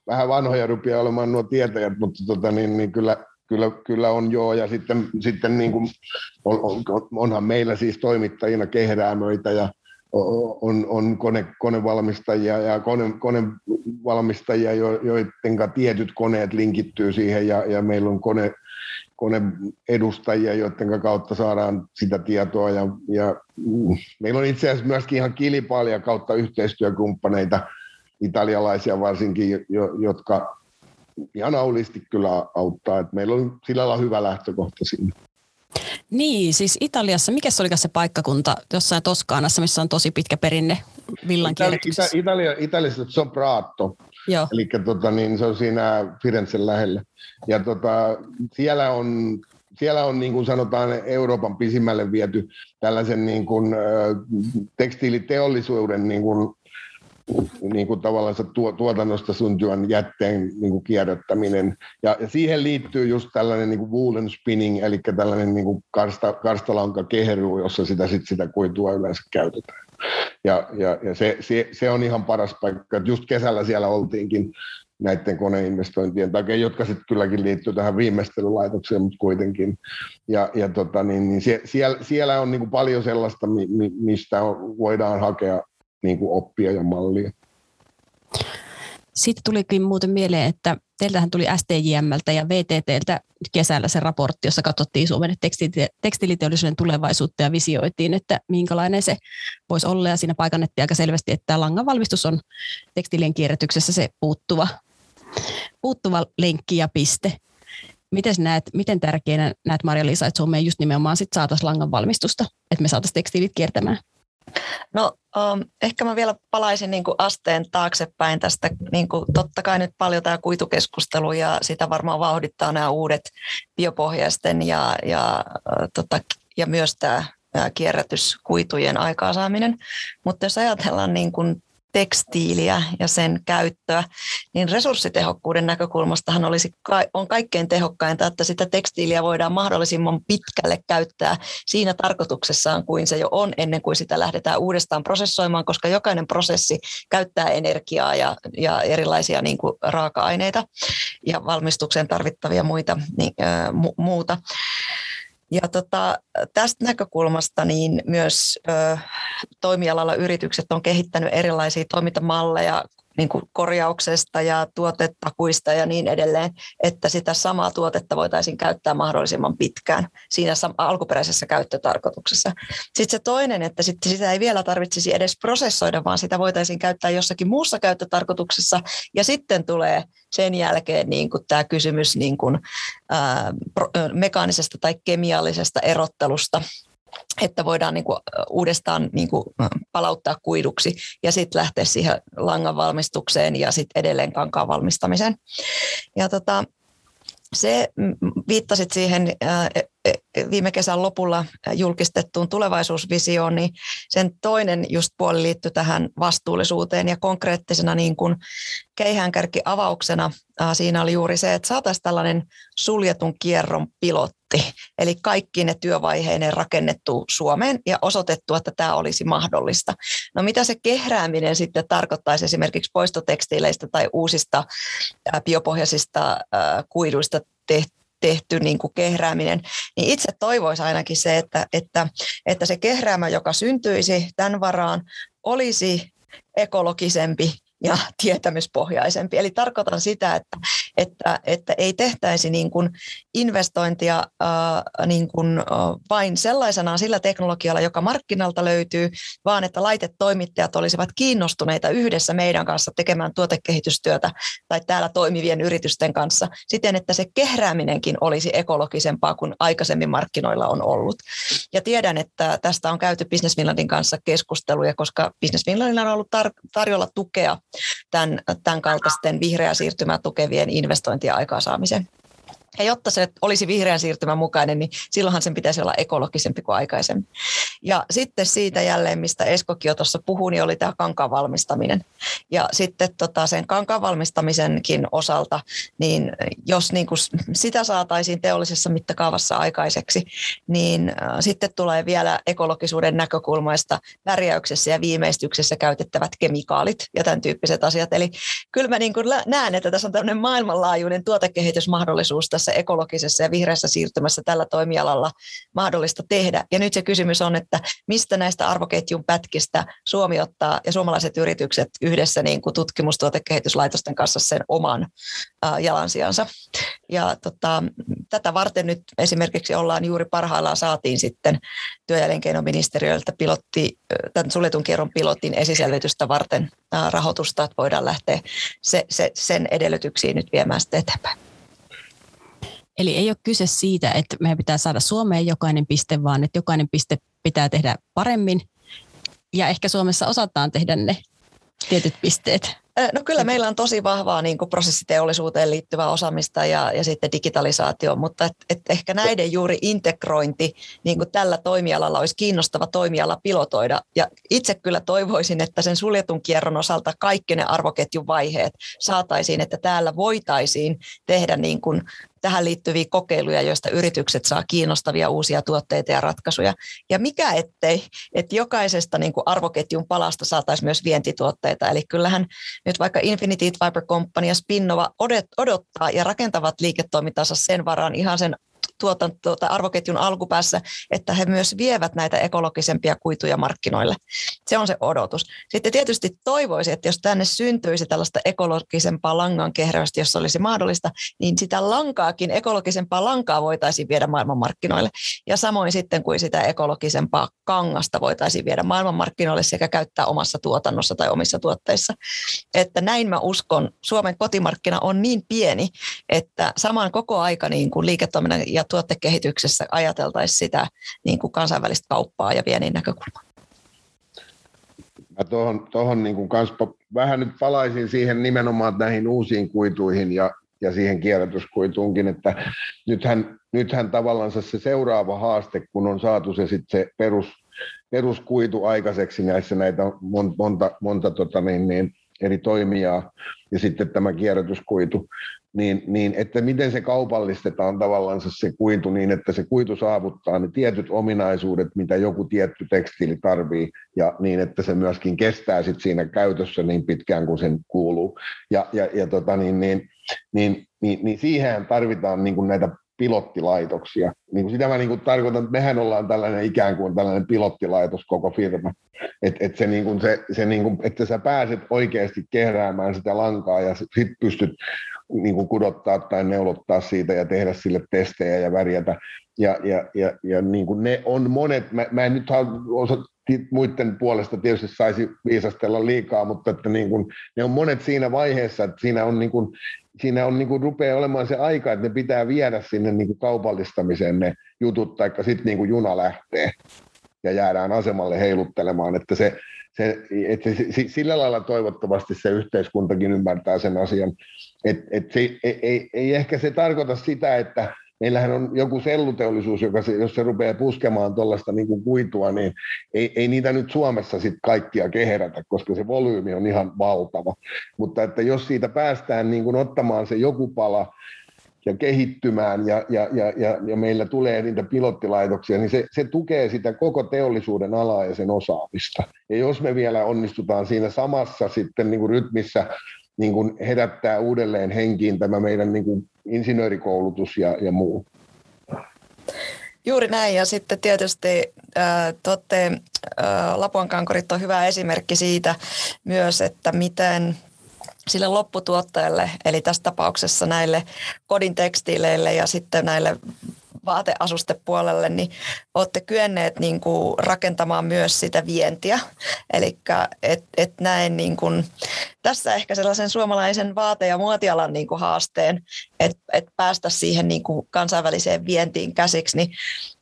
vähän vanhoja rupeaa olemaan nuo tietäjät, mutta tota, niin, niin kyllä, kyllä, kyllä on joo. Ja sitten, sitten niin kuin on, on, onhan meillä siis toimittajina kehräämöitä ja on, on kone, konevalmistajia ja kone, konevalmistajia, joiden tietyt koneet linkittyy siihen ja, ja meillä on kone, koneedustajia, joiden kautta saadaan sitä tietoa. Ja, ja meillä on itse asiassa myöskin ihan kilpailijia kautta yhteistyökumppaneita, italialaisia varsinkin, jotka ihan aulisti kyllä auttaa. Et meillä on sillä lailla hyvä lähtökohta sinne.
Niin, siis Italiassa, mikä se oli se paikkakunta jossain Toskaanassa, missä on tosi pitkä perinne villan Ita- Ita-
Italia, Italiassa se on Praatto, eli tota, niin, se on siinä Firenzen lähellä. Ja tota, siellä on siellä on niin kuin sanotaan Euroopan pisimmälle viety tällaisen niin kuin, tekstiiliteollisuuden niin kuin, niin kuin tavallaan tuotannosta syntyvän jätteen niin kuin kierrättäminen. Ja, ja siihen liittyy just tällainen niin kuin woolen spinning, eli tällainen niin kuin karsta, karstalanka keheruu, jossa sitä, sit sitä kuitua yleensä käytetään. Ja, ja, ja se, se, se, on ihan paras paikka. Että just kesällä siellä oltiinkin näiden koneinvestointien takia, jotka sitten kylläkin liittyy tähän viimeistelylaitokseen, mutta kuitenkin. Ja, ja tota, niin, niin siellä, siellä on niin kuin paljon sellaista, mistä voidaan hakea niin kuin oppia ja mallia.
Sitten tulikin muuten mieleen, että teiltähän tuli STJMltä ja VTTltä kesällä se raportti, jossa katsottiin Suomen tekstiiliteollisuuden tulevaisuutta ja visioitiin, että minkälainen se voisi olla. Ja siinä paikannettiin aika selvästi, että langan valmistus on tekstiilien kierrätyksessä se puuttuva, puuttuva lenkki ja piste. Miten näet, miten tärkeänä näet Marja-Liisa, että Suomeen just nimenomaan saataisiin langan valmistusta, että me saataisiin tekstiilit kiertämään?
No um, ehkä mä vielä palaisin niin kuin asteen taaksepäin tästä. Niin kuin, totta kai nyt paljon tämä kuitukeskustelu ja sitä varmaan vauhdittaa nämä uudet biopohjaisten ja, ja, tota, ja myös tämä kierrätyskuitujen aikaansaaminen. Mutta jos ajatellaan niin kuin tekstiiliä ja sen käyttöä, niin resurssitehokkuuden näkökulmastahan olisi, on kaikkein tehokkainta, että sitä tekstiiliä voidaan mahdollisimman pitkälle käyttää siinä tarkoituksessaan kuin se jo on ennen kuin sitä lähdetään uudestaan prosessoimaan, koska jokainen prosessi käyttää energiaa ja, ja erilaisia niin kuin raaka-aineita ja valmistukseen tarvittavia muita, niin, äh, mu- muuta. Ja tota, tästä näkökulmasta niin myös ö, toimialalla yritykset on kehittänyt erilaisia toimintamalleja niin kuin korjauksesta ja tuotetakuista ja niin edelleen, että sitä samaa tuotetta voitaisiin käyttää mahdollisimman pitkään siinä alkuperäisessä käyttötarkoituksessa. Sitten se toinen, että sitten sitä ei vielä tarvitsisi edes prosessoida, vaan sitä voitaisiin käyttää jossakin muussa käyttötarkoituksessa ja sitten tulee sen jälkeen niin kuin tämä kysymys niin kuin, ää, mekaanisesta tai kemiallisesta erottelusta että voidaan niin kuin uudestaan niin kuin palauttaa kuiduksi ja sitten lähteä siihen langan valmistukseen ja sitten edelleen kankaan valmistamiseen. Ja tota, se viittasit siihen e, e, viime kesän lopulla julkistettuun tulevaisuusvisioon, niin sen toinen just puoli liittyy tähän vastuullisuuteen ja konkreettisena niin kuin keihäänkärki avauksena siinä oli juuri se, että saataisiin tällainen suljetun kierron pilotti, eli kaikki ne työvaiheineen rakennettu Suomeen ja osoitettu, että tämä olisi mahdollista. No mitä se kehrääminen sitten tarkoittaisi esimerkiksi poistotekstiileistä tai uusista biopohjaisista kuiduista tehty tehty niin kuin kehrääminen, niin itse toivoisi ainakin se, että, että, että se kehräämä, joka syntyisi tämän varaan, olisi ekologisempi ja tietämyspohjaisempi. Eli tarkoitan sitä, että, että, että ei tehtäisi niin kuin investointia äh, niin kuin, äh, vain sellaisenaan sillä teknologialla, joka markkinalta löytyy, vaan että laitetoimittajat olisivat kiinnostuneita yhdessä meidän kanssa tekemään tuotekehitystyötä tai täällä toimivien yritysten kanssa siten, että se kehrääminenkin olisi ekologisempaa kuin aikaisemmin markkinoilla on ollut. Ja tiedän, että tästä on käyty Business Finlandin kanssa keskusteluja, koska Business Finlandilla on ollut tar- tarjolla tukea tämän, tämän kaltaisten vihreää siirtymää tukevien investointien aikaansaamiseen. Ja jotta se olisi vihreän siirtymän mukainen, niin silloinhan sen pitäisi olla ekologisempi kuin aikaisemmin. Ja sitten siitä jälleen, mistä Eskokin jo tuossa puhui, niin oli tämä kankaan valmistaminen. Ja sitten tota sen kankaan valmistamisenkin osalta, niin jos niin kuin sitä saataisiin teollisessa mittakaavassa aikaiseksi, niin äh, sitten tulee vielä ekologisuuden näkökulmaista värjäyksessä ja viimeistyksessä käytettävät kemikaalit ja tämän tyyppiset asiat. Eli kyllä mä niin kuin näen, että tässä on tämmöinen maailmanlaajuinen tuotekehitysmahdollisuus tässä ekologisessa ja vihreässä siirtymässä tällä toimialalla mahdollista tehdä. Ja nyt se kysymys on, että mistä näistä arvoketjun pätkistä Suomi ottaa ja suomalaiset yritykset yhdessä niin kuin tutkimustuotekehityslaitosten kanssa sen oman jalansijansa. Ja tota, tätä varten nyt esimerkiksi ollaan juuri parhaillaan saatiin sitten työ- ja elinkeinoministeriöltä pilotti, tämän suljetun kierron pilotin esiselvitystä varten rahoitusta, että voidaan lähteä se, se, sen edellytyksiin nyt viemään sitten eteenpäin.
Eli ei ole kyse siitä, että meidän pitää saada Suomeen jokainen piste, vaan että jokainen piste pitää tehdä paremmin. Ja ehkä Suomessa osataan tehdä ne tietyt pisteet.
No kyllä meillä on tosi vahvaa niin kuin prosessiteollisuuteen liittyvää osaamista ja, ja sitten digitalisaatio, mutta et, et ehkä näiden juuri integrointi niin kuin tällä toimialalla olisi kiinnostava toimiala pilotoida. Ja itse kyllä toivoisin, että sen suljetun kierron osalta kaikki ne arvoketjun vaiheet saataisiin, että täällä voitaisiin tehdä niin kuin tähän liittyviä kokeiluja, joista yritykset saa kiinnostavia uusia tuotteita ja ratkaisuja. Ja mikä ettei, että jokaisesta niin kuin arvoketjun palasta saataisiin myös vientituotteita. Eli kyllähän nyt vaikka Infinity Fiber Company ja Spinnova odottaa ja rakentavat liiketoimintansa sen varaan ihan sen tuotanto, tuota, arvoketjun alkupäässä, että he myös vievät näitä ekologisempia kuituja markkinoille. Se on se odotus. Sitten tietysti toivoisin, että jos tänne syntyisi tällaista ekologisempaa langan kehräystä, jos olisi mahdollista, niin sitä lankaakin, ekologisempaa lankaa voitaisiin viedä maailmanmarkkinoille. Ja samoin sitten kuin sitä ekologisempaa kangasta voitaisiin viedä maailmanmarkkinoille sekä käyttää omassa tuotannossa tai omissa tuotteissa. Että näin mä uskon, Suomen kotimarkkina on niin pieni, että samaan koko aika niin kuin liiketoiminnan ja tuottekehityksessä ajateltaisiin sitä niin kuin kansainvälistä kauppaa ja viennin näkökulmaa.
Mä tuohon, tuohon niin kuin kans vähän nyt palaisin siihen nimenomaan näihin uusiin kuituihin ja, ja siihen kierrätyskuituunkin, että nythän, nythän tavallaan se seuraava haaste, kun on saatu se, sit se perus, peruskuitu aikaiseksi näissä näitä monta, monta, monta tota niin, niin, eri toimijaa ja sitten tämä kierrätyskuitu, niin, niin että miten se kaupallistetaan tavallaan se kuitu niin, että se kuitu saavuttaa ne tietyt ominaisuudet, mitä joku tietty tekstiili tarvii, ja niin, että se myöskin kestää sit siinä käytössä niin pitkään kuin sen kuuluu. Ja, ja, ja tota, niin, niin, niin, niin, niin siihen tarvitaan niin kuin näitä pilottilaitoksia. Niin kuin sitä mä niin kuin tarkoitan, että mehän ollaan tällainen ikään kuin tällainen pilottilaitos koko firma. Et, et se niin kuin se, se niin kuin, että sä pääset oikeasti kehräämään sitä lankaa ja sitten pystyt niin kuin kudottaa tai neulottaa siitä ja tehdä sille testejä ja värjätä. Ja, ja, ja, ja niin kuin ne on monet, mä, mä en nyt osa muiden puolesta tietysti saisi viisastella liikaa, mutta että niin kuin, ne on monet siinä vaiheessa, että siinä on, niin kuin, siinä on niin kuin rupeaa olemaan se aika, että ne pitää viedä sinne niin kuin kaupallistamiseen ne jutut, taikka sitten niin kuin juna lähtee ja jäädään asemalle heiluttelemaan, että se, se, että se, sillä lailla toivottavasti se yhteiskuntakin ymmärtää sen asian. Et, et se, ei, ei, ei ehkä se tarkoita sitä, että meillähän on joku selluteollisuus, joka se, jos se rupeaa puskemaan tuollaista niin kuitua, niin ei, ei niitä nyt Suomessa sit kaikkia kehrätä, koska se volyymi on ihan valtava. Mutta että jos siitä päästään niin kuin ottamaan se joku pala ja kehittymään ja, ja, ja, ja, ja meillä tulee niitä pilottilaitoksia, niin se, se tukee sitä koko teollisuuden alaa ja sen osaamista. Ja jos me vielä onnistutaan siinä samassa sitten niin kuin rytmissä niin kuin herättää uudelleen henkiin tämä meidän niin kuin insinöörikoulutus ja, ja muu.
Juuri näin ja sitten tietysti äh, totte, äh, Lapuan kankorit on hyvä esimerkki siitä myös, että miten sille lopputuottajalle, eli tässä tapauksessa näille kodin tekstiileille ja sitten näille vaateasustepuolelle, niin olette kyenneet niin kuin rakentamaan myös sitä vientiä. Eli et, et näen niin kuin, tässä ehkä sellaisen suomalaisen vaate- ja muotialan niin kuin haasteen, että et päästä siihen niin kuin kansainväliseen vientiin käsiksi. Niin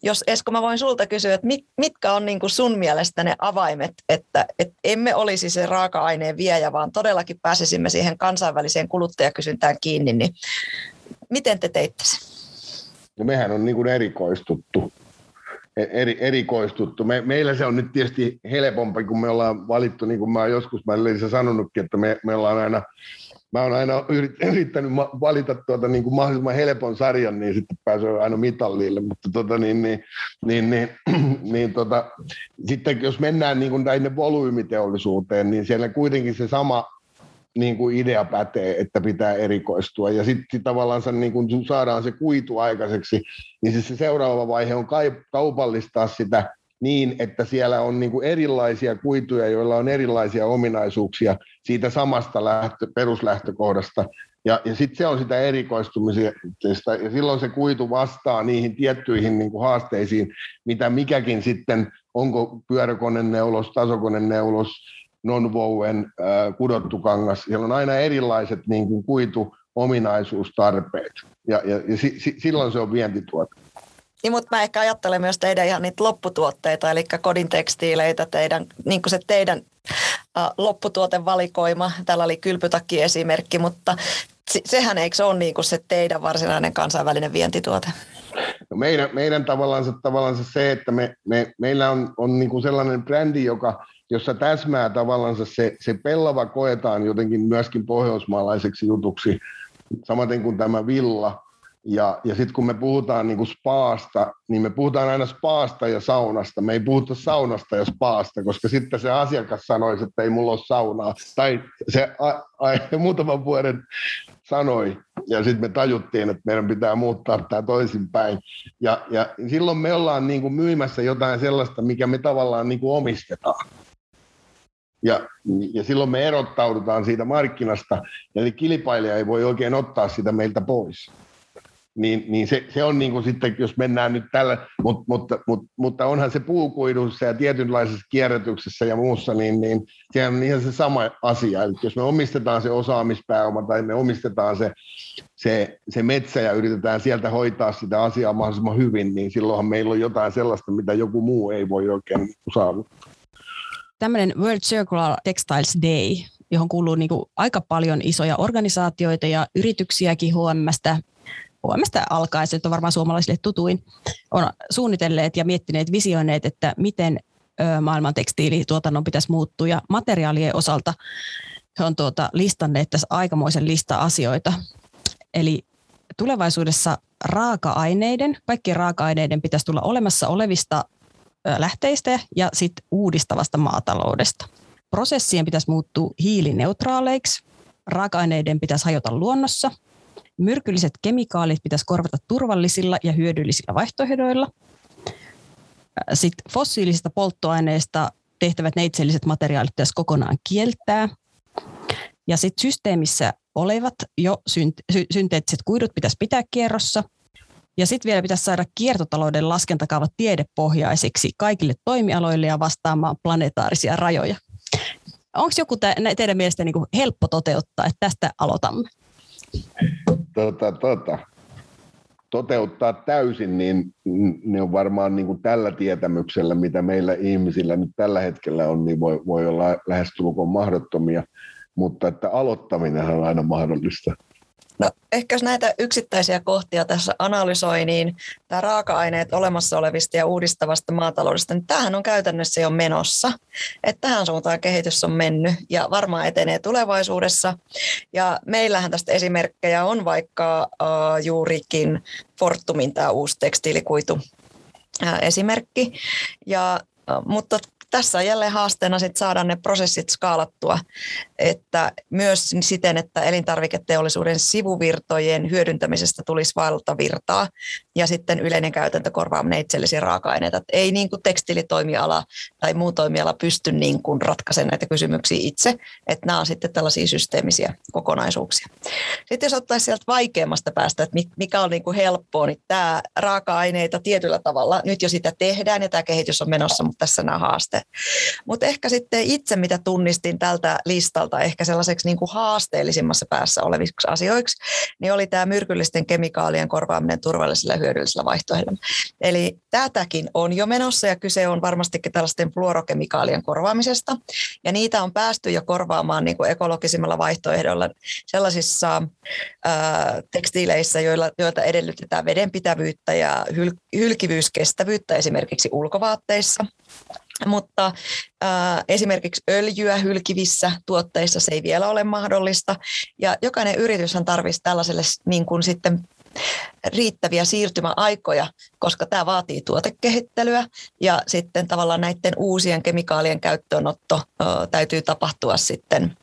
jos Esko, mä voin sulta kysyä, että mit, mitkä on niin kuin sun mielestä ne avaimet, että et emme olisi se raaka-aineen viejä, vaan todellakin pääsisimme siihen kansainväliseen kuluttajakysyntään kiinni, niin miten te teitte sen?
No mehän on niin kuin erikoistuttu. E, eri, erikoistuttu. Me, meillä se on nyt tietysti helpompi, kun me ollaan valittu, niin kuin mä joskus mä olen sanonutkin, että me, me ollaan aina mä oon aina yrittänyt valita tuota niin kuin mahdollisimman helpon sarjan, niin sitten pääsee aina mitallille, mutta tota, niin, niin, niin, niin, <clears throat> niin tota, sitten jos mennään niin kuin tänne volyymiteollisuuteen, niin siellä kuitenkin se sama niin kuin idea pätee, että pitää erikoistua. Ja sitten tavallaan niin kun saadaan se kuitu aikaiseksi, niin siis se seuraava vaihe on kaupallistaa sitä niin, että siellä on niin kuin erilaisia kuituja, joilla on erilaisia ominaisuuksia siitä samasta lähtö, peruslähtökohdasta. Ja, ja sitten se on sitä erikoistumisesta, ja silloin se kuitu vastaa niihin tiettyihin niin kuin haasteisiin, mitä mikäkin sitten, onko pyöräkoneneulos, tasokoneneulos, non-woven äh, kudottu kangas. Siellä on aina erilaiset niin kuin kuitu-ominaisuustarpeet, ja, ja, ja si, si, silloin se on vientituote.
Niin, mutta mä ehkä ajattelen myös teidän ihan niitä lopputuotteita, eli kodin tekstiileitä, teidän, niin kuin se teidän äh, lopputuotevalikoima. Täällä oli kylpytakki esimerkki, mutta se, sehän eikö se ole niin kuin se teidän varsinainen kansainvälinen vientituote?
No meidän, meidän tavallaan, tavallaan se, että me, me, meillä on, on niin kuin sellainen brändi, joka jossa täsmää tavallaan se, se pellava koetaan jotenkin myöskin pohjoismaalaiseksi jutuksi, samaten kuin tämä villa. Ja, ja sitten kun me puhutaan niin kuin spaasta, niin me puhutaan aina spaasta ja saunasta. Me ei puhuta saunasta ja spaasta, koska sitten se asiakas sanoisi, että ei mulla ole saunaa. Tai se a, a, muutaman vuoden sanoi, ja sitten me tajuttiin, että meidän pitää muuttaa tämä toisinpäin. Ja, ja silloin me ollaan niin kuin myymässä jotain sellaista, mikä me tavallaan niin kuin omistetaan. Ja, ja silloin me erottaudutaan siitä markkinasta, eli kilpailija ei voi oikein ottaa sitä meiltä pois. Niin, niin se, se on niin kuin sitten, jos mennään nyt tällä, mutta, mutta, mutta, mutta onhan se puukuidussa ja tietynlaisessa kierrätyksessä ja muussa, niin, niin sehän on ihan se sama asia. Eli jos me omistetaan se osaamispääoma tai me omistetaan se, se, se metsä ja yritetään sieltä hoitaa sitä asiaa mahdollisimman hyvin, niin silloinhan meillä on jotain sellaista, mitä joku muu ei voi oikein saavuttaa
tämmöinen World Circular Textiles Day, johon kuuluu niin kuin aika paljon isoja organisaatioita ja yrityksiäkin HMstä, HMstä alkaen, se on varmaan suomalaisille tutuin, on suunnitelleet ja miettineet, visioineet, että miten maailman tekstiilituotannon pitäisi muuttua. Ja materiaalien osalta he on tuota listanneet tässä aikamoisen lista asioita. Eli tulevaisuudessa raaka-aineiden, kaikkien raaka-aineiden pitäisi tulla olemassa olevista lähteistä ja sit uudistavasta maataloudesta. Prosessien pitäisi muuttua hiilineutraaleiksi, raaka-aineiden pitäisi hajota luonnossa, myrkylliset kemikaalit pitäisi korvata turvallisilla ja hyödyllisillä vaihtoehdoilla. Sitten fossiilisista polttoaineista tehtävät neitseelliset materiaalit pitäisi kokonaan kieltää. Ja sitten systeemissä olevat jo synteettiset kuidut pitäisi pitää kierrossa – ja sitten vielä pitäisi saada kiertotalouden laskentakaavat tiedepohjaisiksi kaikille toimialoille ja vastaamaan planetaarisia rajoja. Onko joku teidän mielestä niin helppo toteuttaa, että tästä aloitamme?
Tota, tota. Toteuttaa täysin, niin ne on varmaan niin kuin tällä tietämyksellä, mitä meillä ihmisillä nyt tällä hetkellä on, niin voi, voi olla lähestulkoon mahdottomia, mutta että aloittaminen on aina mahdollista.
No ehkä jos näitä yksittäisiä kohtia tässä analysoi, niin tämä raaka-aineet olemassa olevista ja uudistavasta maataloudesta, niin tämähän on käytännössä jo menossa. Että tähän suuntaan kehitys on mennyt ja varmaan etenee tulevaisuudessa. Ja meillähän tästä esimerkkejä on vaikka uh, juurikin Fortumin tämä uusi tekstiilikuitu uh, esimerkki. Ja, mutta tässä on jälleen haasteena sit saada ne prosessit skaalattua, että myös siten, että elintarviketeollisuuden sivuvirtojen hyödyntämisestä tulisi valtavirtaa ja sitten yleinen käytäntö korvaamaan itsellisiä raaka-aineita. Ei niin kuin tekstiilitoimiala tai muu toimiala pysty niin kuin ratkaisemaan näitä kysymyksiä itse, että nämä on sitten tällaisia systeemisiä kokonaisuuksia. Sitten jos ottaisiin sieltä vaikeammasta päästä, että mikä on niin kuin helppoa, niin tämä raaka-aineita tietyllä tavalla, nyt jo sitä tehdään ja tämä kehitys on menossa, mutta tässä nämä haasteet. Mutta ehkä sitten itse, mitä tunnistin tältä listalta ehkä sellaiseksi niin kuin haasteellisimmassa päässä oleviksi asioiksi, niin oli tämä myrkyllisten kemikaalien korvaaminen turvallisella ja hyödyllisellä vaihtoehdolla. Eli tätäkin on jo menossa ja kyse on varmastikin tällaisten fluorokemikaalien korvaamisesta. Ja niitä on päästy jo korvaamaan niin kuin ekologisimmalla vaihtoehdolla sellaisissa ää, tekstiileissä, joilla, joilta edellytetään vedenpitävyyttä ja hyl- hylkivyyskestävyyttä esimerkiksi ulkovaatteissa. Mutta äh, esimerkiksi öljyä hylkivissä tuotteissa se ei vielä ole mahdollista. Ja jokainen yrityshän tarvitsisi tällaiselle niin kuin sitten riittäviä siirtymäaikoja, koska tämä vaatii tuotekehittelyä ja sitten tavallaan näiden uusien kemikaalien käyttöönotto täytyy tapahtua sitten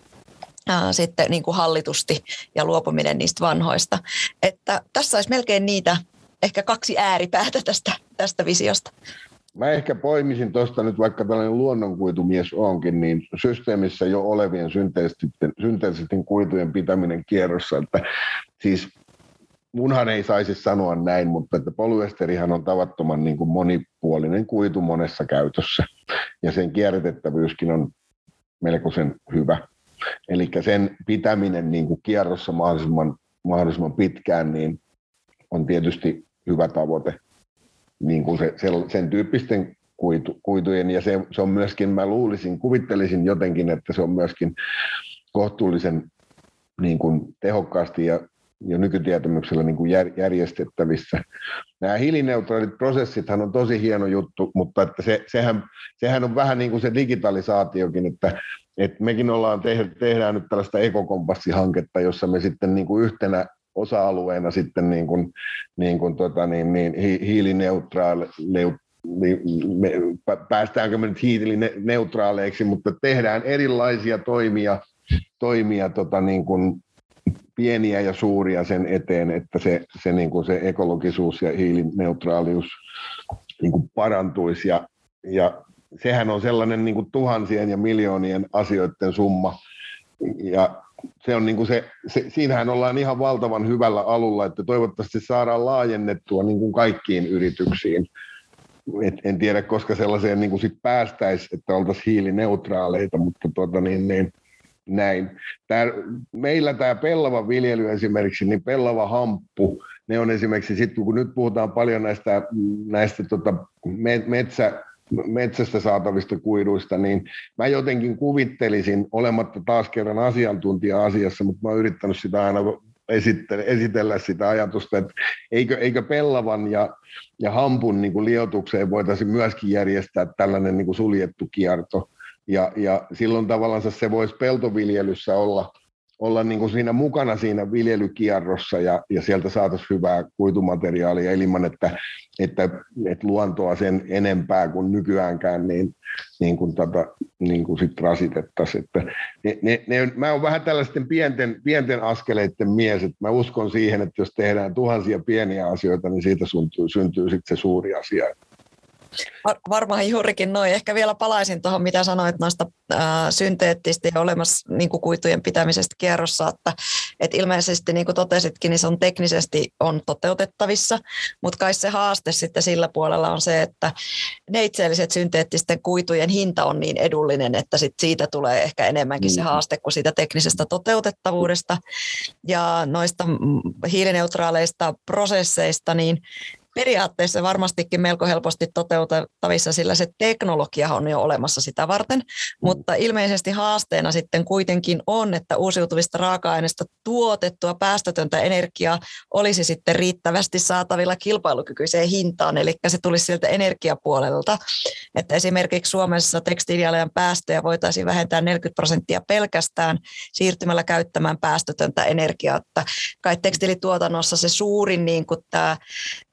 sitten niin kuin hallitusti ja luopuminen niistä vanhoista. Että tässä olisi melkein niitä ehkä kaksi ääripäätä tästä, tästä visiosta.
Mä ehkä poimisin tuosta nyt, vaikka tällainen luonnonkuitumies onkin, niin systeemissä jo olevien synteettisten kuitujen pitäminen kierrossa. Että siis munhan ei saisi sanoa näin, mutta että polyesterihan on tavattoman niin kuin monipuolinen kuitu monessa käytössä. Ja sen kierrätettävyyskin on melkoisen hyvä. Eli sen pitäminen niin kuin kierrossa mahdollisimman, mahdollisimman pitkään niin on tietysti hyvä tavoite. Niin kuin se, se, sen tyyppisten kuitu, kuitujen, ja se, se on myöskin, mä luulisin, kuvittelisin jotenkin, että se on myöskin kohtuullisen niin kuin tehokkaasti ja jo nykytietämyksellä niin kuin järjestettävissä. Nämä hiilineutraalit prosessithan on tosi hieno juttu, mutta että se, sehän, sehän on vähän niin kuin se digitalisaatiokin, että, että mekin ollaan te, tehdään nyt tällaista ekokompassihanketta, jossa me sitten niin kuin yhtenä osa-alueena sitten niin kuin, niin kuin tota niin, niin hiilineutraali, me, päästäänkö me nyt hiilineutraaleiksi, mutta tehdään erilaisia toimia, toimia tota niin kuin pieniä ja suuria sen eteen, että se, se, niin kuin se ekologisuus ja hiilineutraalius niin kuin parantuisi. Ja, ja sehän on sellainen niin kuin tuhansien ja miljoonien asioiden summa. Ja se on niin kuin se, se, siinähän ollaan ihan valtavan hyvällä alulla, että toivottavasti saadaan laajennettua niin kuin kaikkiin yrityksiin. Et en tiedä, koska sellaiseen niin kuin sit päästäisiin, että oltaisiin hiilineutraaleita, mutta tuota, niin, niin, näin. Tää, meillä tämä pellava viljely esimerkiksi, niin pellava hamppu, ne on esimerkiksi sitten, kun nyt puhutaan paljon näistä, näistä tota, metsä, metsästä saatavista kuiduista, niin mä jotenkin kuvittelisin, olematta taas kerran asiantuntija asiassa, mutta mä oon yrittänyt sitä aina esitellä, esitellä sitä ajatusta, että eikö, eikö pellavan ja, ja hampun niin kuin liotukseen voitaisiin myöskin järjestää tällainen niin kuin suljettu kierto, ja, ja silloin tavallaan se voisi peltoviljelyssä olla, olla niin kuin siinä mukana siinä viljelykierrossa ja, ja sieltä saataisiin hyvää kuitumateriaalia ilman, että, että, että luontoa sen enempää kuin nykyäänkään niin, niin kuin, tota, niin kuin sit rasitettaisiin. Että ne, ne, ne, mä oon vähän tällaisten pienten, pienten askeleiden mies, että mä uskon siihen, että jos tehdään tuhansia pieniä asioita, niin siitä syntyy, syntyy sitten se suuri asia.
Varmaan juurikin noin. Ehkä vielä palaisin tuohon, mitä sanoit noista ää, synteettistä ja olemassa niin kuin kuitujen pitämisestä kierrossa, että, että ilmeisesti niin kuin totesitkin, niin se on teknisesti on toteutettavissa, mutta kai se haaste sitten sillä puolella on se, että neitseelliset synteettisten kuitujen hinta on niin edullinen, että sit siitä tulee ehkä enemmänkin se mm. haaste kuin siitä teknisestä toteutettavuudesta. Ja noista hiilineutraaleista prosesseista, niin periaatteessa varmastikin melko helposti toteutettavissa, sillä se teknologia on jo olemassa sitä varten, mutta ilmeisesti haasteena sitten kuitenkin on, että uusiutuvista raaka-aineista tuotettua päästötöntä energiaa olisi sitten riittävästi saatavilla kilpailukykyiseen hintaan, eli se tulisi sieltä energiapuolelta, että esimerkiksi Suomessa tekstiilialajan päästöjä voitaisiin vähentää 40 prosenttia pelkästään siirtymällä käyttämään päästötöntä energiaa, että kai tekstiilituotannossa se suurin niin kuin tämä,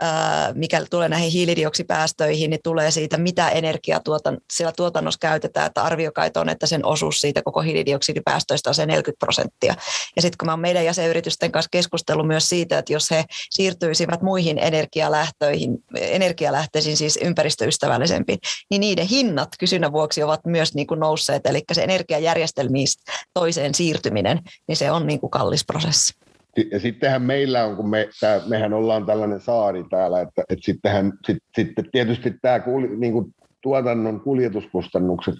ää, mikä tulee näihin hiilidioksipäästöihin, niin tulee siitä, mitä energiaa tuotan, siellä tuotannossa käytetään, että arviokaita on, että sen osuus siitä koko hiilidioksidipäästöistä on se 40 prosenttia. Ja sitten kun mä meidän jäsenyritysten kanssa keskustellut myös siitä, että jos he siirtyisivät muihin energialähtöihin, energialähteisiin siis ympäristöystävällisempiin, niin niiden hinnat kysynnän vuoksi ovat myös niin kuin nousseet, eli se energiajärjestelmistä toiseen siirtyminen, niin se on niin kuin kallis prosessi.
Ja sittenhän meillä on, kun me, tää, mehän ollaan tällainen saari täällä, että, että sittenhän, sit, sitten tietysti tämä niin kuin tuotannon kuljetuskustannukset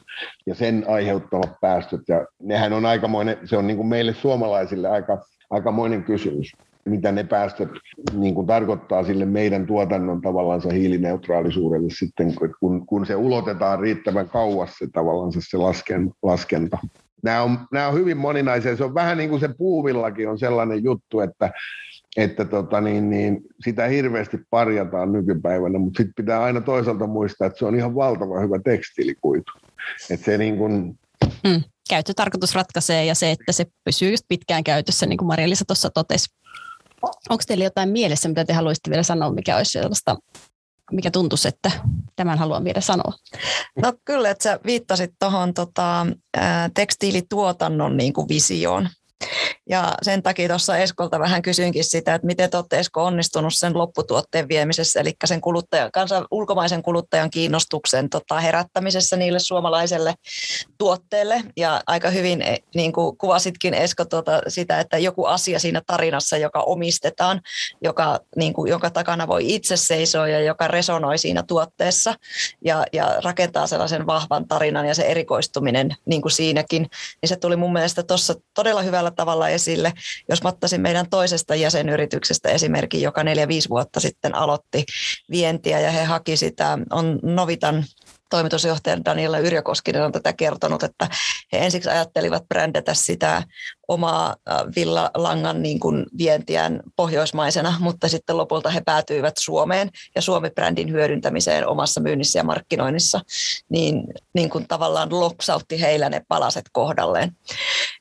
ja sen aiheuttamat päästöt, ja nehän on aikamoinen, se on niin kuin meille suomalaisille aika, aikamoinen kysymys, mitä ne päästöt niin kuin tarkoittaa sille meidän tuotannon tavallaan hiilineutraalisuudelle sitten, kun, kun se ulotetaan riittävän kauas se tavallaan se laskenta nämä on, nämä on hyvin moninaisia. Se on vähän niin kuin se puuvillakin on sellainen juttu, että, että tota niin, niin, sitä hirveästi parjataan nykypäivänä, mutta sitten pitää aina toisaalta muistaa, että se on ihan valtava hyvä tekstiilikuitu. Että se niin kuin...
mm, käyttötarkoitus ratkaisee ja se, että se pysyy just pitkään käytössä, niin kuin Maria-Liisa tuossa totesi. Onko teillä jotain mielessä, mitä te haluaisitte vielä sanoa, mikä olisi sellaista mikä tuntuisi, että tämän haluan vielä sanoa?
No kyllä, että sä viittasit tuohon tota, tekstiilituotannon niin kuin visioon. Ja sen takia tuossa Eskolta vähän kysyinkin sitä, että miten te olette Esko onnistunut sen lopputuotteen viemisessä, eli sen kuluttajan, kansan, ulkomaisen kuluttajan kiinnostuksen tota, herättämisessä niille suomalaiselle tuotteelle. Ja aika hyvin e, niin kuin kuvasitkin Esko tuota, sitä, että joku asia siinä tarinassa, joka omistetaan, joka, niin kuin, jonka takana voi itse seisoa ja joka resonoi siinä tuotteessa ja, ja rakentaa sellaisen vahvan tarinan ja se erikoistuminen niin kuin siinäkin, niin se tuli mun mielestä tuossa todella hyvällä tavalla esille. Jos mä ottaisin meidän toisesta jäsenyrityksestä esimerkin, joka neljä 5 vuotta sitten aloitti vientiä ja he haki sitä, on Novitan toimitusjohtaja Daniela Yrjökoskinen on tätä kertonut, että he ensiksi ajattelivat brändätä sitä omaa äh, villalangan niin kuin vientiään pohjoismaisena, mutta sitten lopulta he päätyivät Suomeen ja Suomi-brändin hyödyntämiseen omassa myynnissä ja markkinoinnissa, niin, niin kuin tavallaan loksautti heillä ne palaset kohdalleen.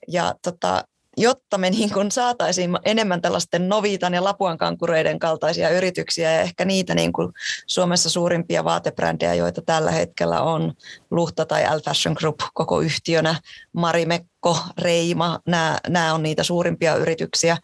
Ja tota, jotta me niin kuin saataisiin enemmän tällaisten Novitan ja Lapuan kankureiden kaltaisia yrityksiä ja ehkä niitä niin kuin Suomessa suurimpia vaatebrändejä, joita tällä hetkellä on Luhta tai L Fashion Group koko yhtiönä, Marimekko, Reima, nämä, nämä on niitä suurimpia yrityksiä,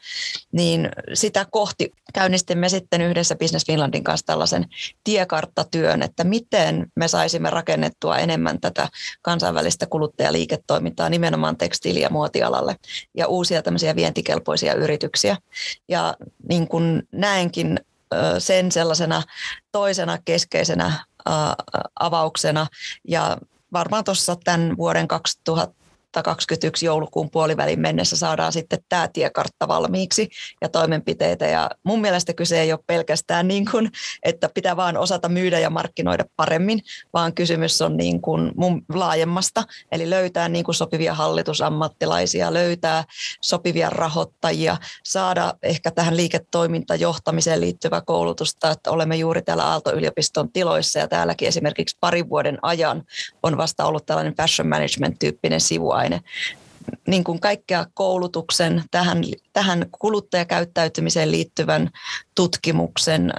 niin sitä kohti käynnistimme sitten yhdessä Business Finlandin kanssa tällaisen tiekarttatyön, että miten me saisimme rakennettua enemmän tätä kansainvälistä kuluttajaliiketoimintaa nimenomaan tekstiili- ja muotialalle ja uusia tämmöisiä vientikelpoisia yrityksiä. Ja niin kuin näenkin sen sellaisena toisena keskeisenä avauksena. Ja varmaan tuossa tämän vuoden 2000 2021 joulukuun puolivälin mennessä saadaan sitten tämä tiekartta valmiiksi ja toimenpiteitä. Ja mun mielestä kyse ei ole pelkästään niin kuin, että pitää vaan osata myydä ja markkinoida paremmin, vaan kysymys on niin kuin mun laajemmasta, eli löytää niin kuin sopivia hallitusammattilaisia, löytää sopivia rahoittajia, saada ehkä tähän liiketoimintajohtamiseen liittyvää koulutusta, että olemme juuri täällä Aalto-yliopiston tiloissa ja täälläkin esimerkiksi parin vuoden ajan on vasta ollut tällainen fashion management-tyyppinen sivu aine niin kuin kaikkea koulutuksen, tähän, tähän kuluttajakäyttäytymiseen liittyvän tutkimuksen,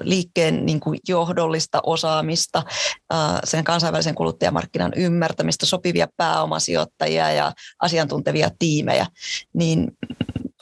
liikkeen niin kuin johdollista osaamista, sen kansainvälisen kuluttajamarkkinan ymmärtämistä, sopivia pääomasijoittajia ja asiantuntevia tiimejä, niin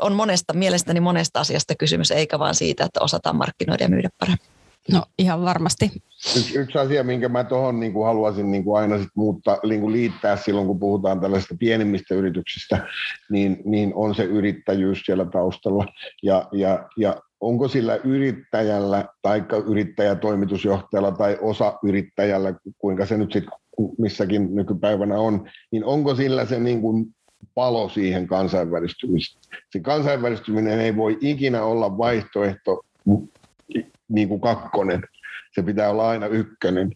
on monesta, mielestäni monesta asiasta kysymys, eikä vain siitä, että osataan markkinoida ja myydä paremmin.
No ihan varmasti.
Yksi, yksi asia, minkä mä tuohon niin haluaisin niin kuin aina sit muuttaa, niin kuin liittää silloin, kun puhutaan tällaisista pienimmistä yrityksistä, niin, niin on se yrittäjyys siellä taustalla. Ja, ja, ja onko sillä yrittäjällä tai yrittäjätoimitusjohtajalla tai osa yrittäjällä, kuinka se nyt sitten missäkin nykypäivänä on, niin onko sillä se niin kuin palo siihen kansainvälistymiseen. Se kansainvälistyminen ei voi ikinä olla vaihtoehto niin kuin kakkonen. Se pitää olla aina ykkönen,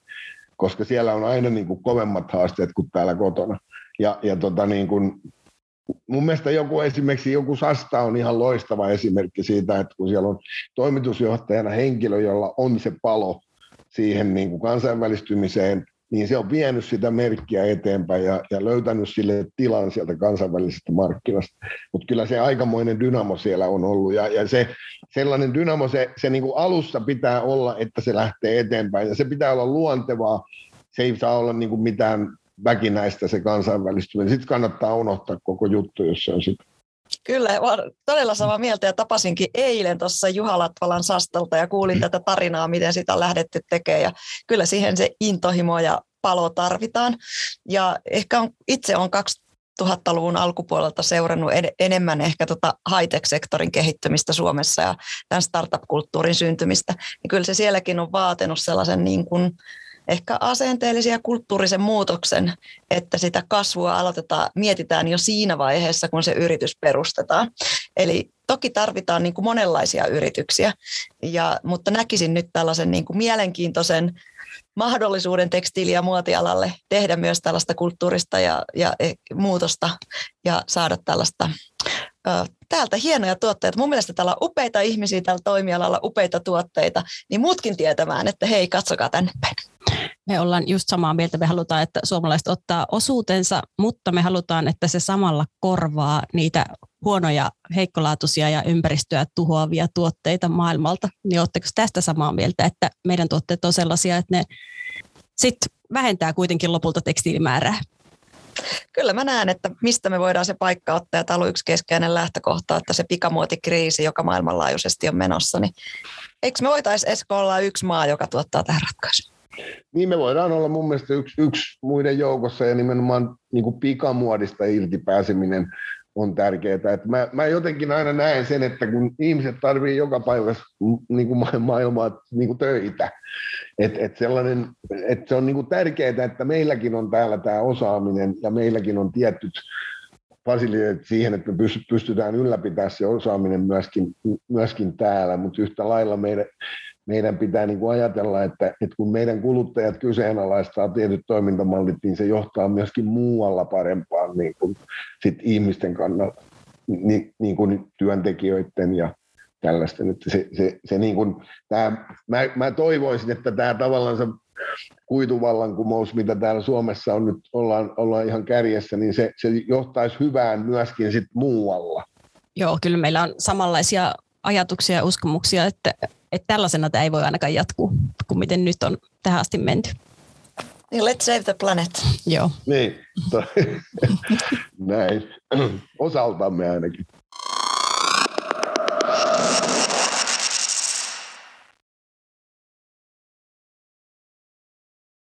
koska siellä on aina niin kuin kovemmat haasteet kuin täällä kotona. Ja, ja tota niin kuin, mun mielestä joku esimerkiksi joku Sasta on ihan loistava esimerkki siitä, että kun siellä on toimitusjohtajana henkilö, jolla on se palo siihen niin kuin kansainvälistymiseen niin se on vienyt sitä merkkiä eteenpäin ja, ja löytänyt sille tilan sieltä kansainvälisestä markkinasta. Mutta kyllä se aikamoinen dynamo siellä on ollut ja, ja se sellainen dynamo, se, se niin kuin alussa pitää olla, että se lähtee eteenpäin ja se pitää olla luontevaa. Se ei saa olla niin kuin mitään väkinäistä se kansainvälistyminen. Sitten kannattaa unohtaa koko juttu, jos se on sitä.
Kyllä, olen todella samaa mieltä ja tapasinkin eilen tuossa Juha Latvalan Sastalta ja kuulin tätä tarinaa, miten sitä on lähdetty tekemään. Ja kyllä siihen se intohimo ja palo tarvitaan. Ja ehkä on, itse on 2000-luvun alkupuolelta seurannut ed- enemmän ehkä tota high-tech-sektorin kehittymistä Suomessa ja tämän startup-kulttuurin syntymistä. Ja kyllä se sielläkin on vaatinut sellaisen niin kuin ehkä asenteellisen ja kulttuurisen muutoksen, että sitä kasvua aloitetaan, mietitään jo siinä vaiheessa, kun se yritys perustetaan. Eli toki tarvitaan niin kuin monenlaisia yrityksiä, ja, mutta näkisin nyt tällaisen niin kuin mielenkiintoisen mahdollisuuden tekstiili- ja muotialalle tehdä myös tällaista kulttuurista ja, ja e, muutosta ja saada tällaista täältä hienoja tuotteita. Mun mielestä täällä on upeita ihmisiä tällä toimialalla, upeita tuotteita, niin muutkin tietämään, että hei, katsokaa tänne päin.
Me ollaan just samaa mieltä. Me halutaan, että suomalaiset ottaa osuutensa, mutta me halutaan, että se samalla korvaa niitä huonoja, heikkolaatuisia ja ympäristöä tuhoavia tuotteita maailmalta. Niin oletteko tästä samaa mieltä, että meidän tuotteet on sellaisia, että ne sitten vähentää kuitenkin lopulta tekstiilimäärää?
Kyllä mä näen, että mistä me voidaan se paikka ottaa. Tämä on yksi keskeinen lähtökohta, että se pikamuotikriisi, joka maailmanlaajuisesti on menossa, niin eikö me voitaisiin Esko olla yksi maa, joka tuottaa tähän ratkaisun?
Niin me voidaan olla mun mielestä yksi, yksi muiden joukossa ja nimenomaan niin kuin pikamuodista irti pääseminen on tärkeää. Että mä, mä jotenkin aina näen sen, että kun ihmiset tarvii joka päivä niin kuin maailmaa niin kuin töitä, että et sellainen, että se on niin kuin tärkeää, että meilläkin on täällä tämä osaaminen ja meilläkin on tietyt fasiliteetit siihen, että me pystytään ylläpitämään se osaaminen myöskin, myöskin täällä, mutta yhtä lailla meidän, meidän pitää niin kuin ajatella, että, että kun meidän kuluttajat kyseenalaistaa tietyt toimintamallit, niin se johtaa myöskin muualla parempaan niin kuin sit ihmisten kannalta, niin, niin kuin työntekijöiden ja tällaisten. Että se, se, se niin kuin, tämä, mä, mä toivoisin, että tämä tavallaan se kuituvallankumous, mitä täällä Suomessa on nyt, ollaan, ollaan ihan kärjessä, niin se, se johtaisi hyvään myöskin sit muualla.
Joo, kyllä meillä on samanlaisia ajatuksia ja uskomuksia, että, että tällaisena tämä ei voi ainakaan jatkuu, kuin miten nyt on tähän asti menty.
Niin, let's save the planet.
Joo.
Niin, <laughs> näin. Osaltamme ainakin.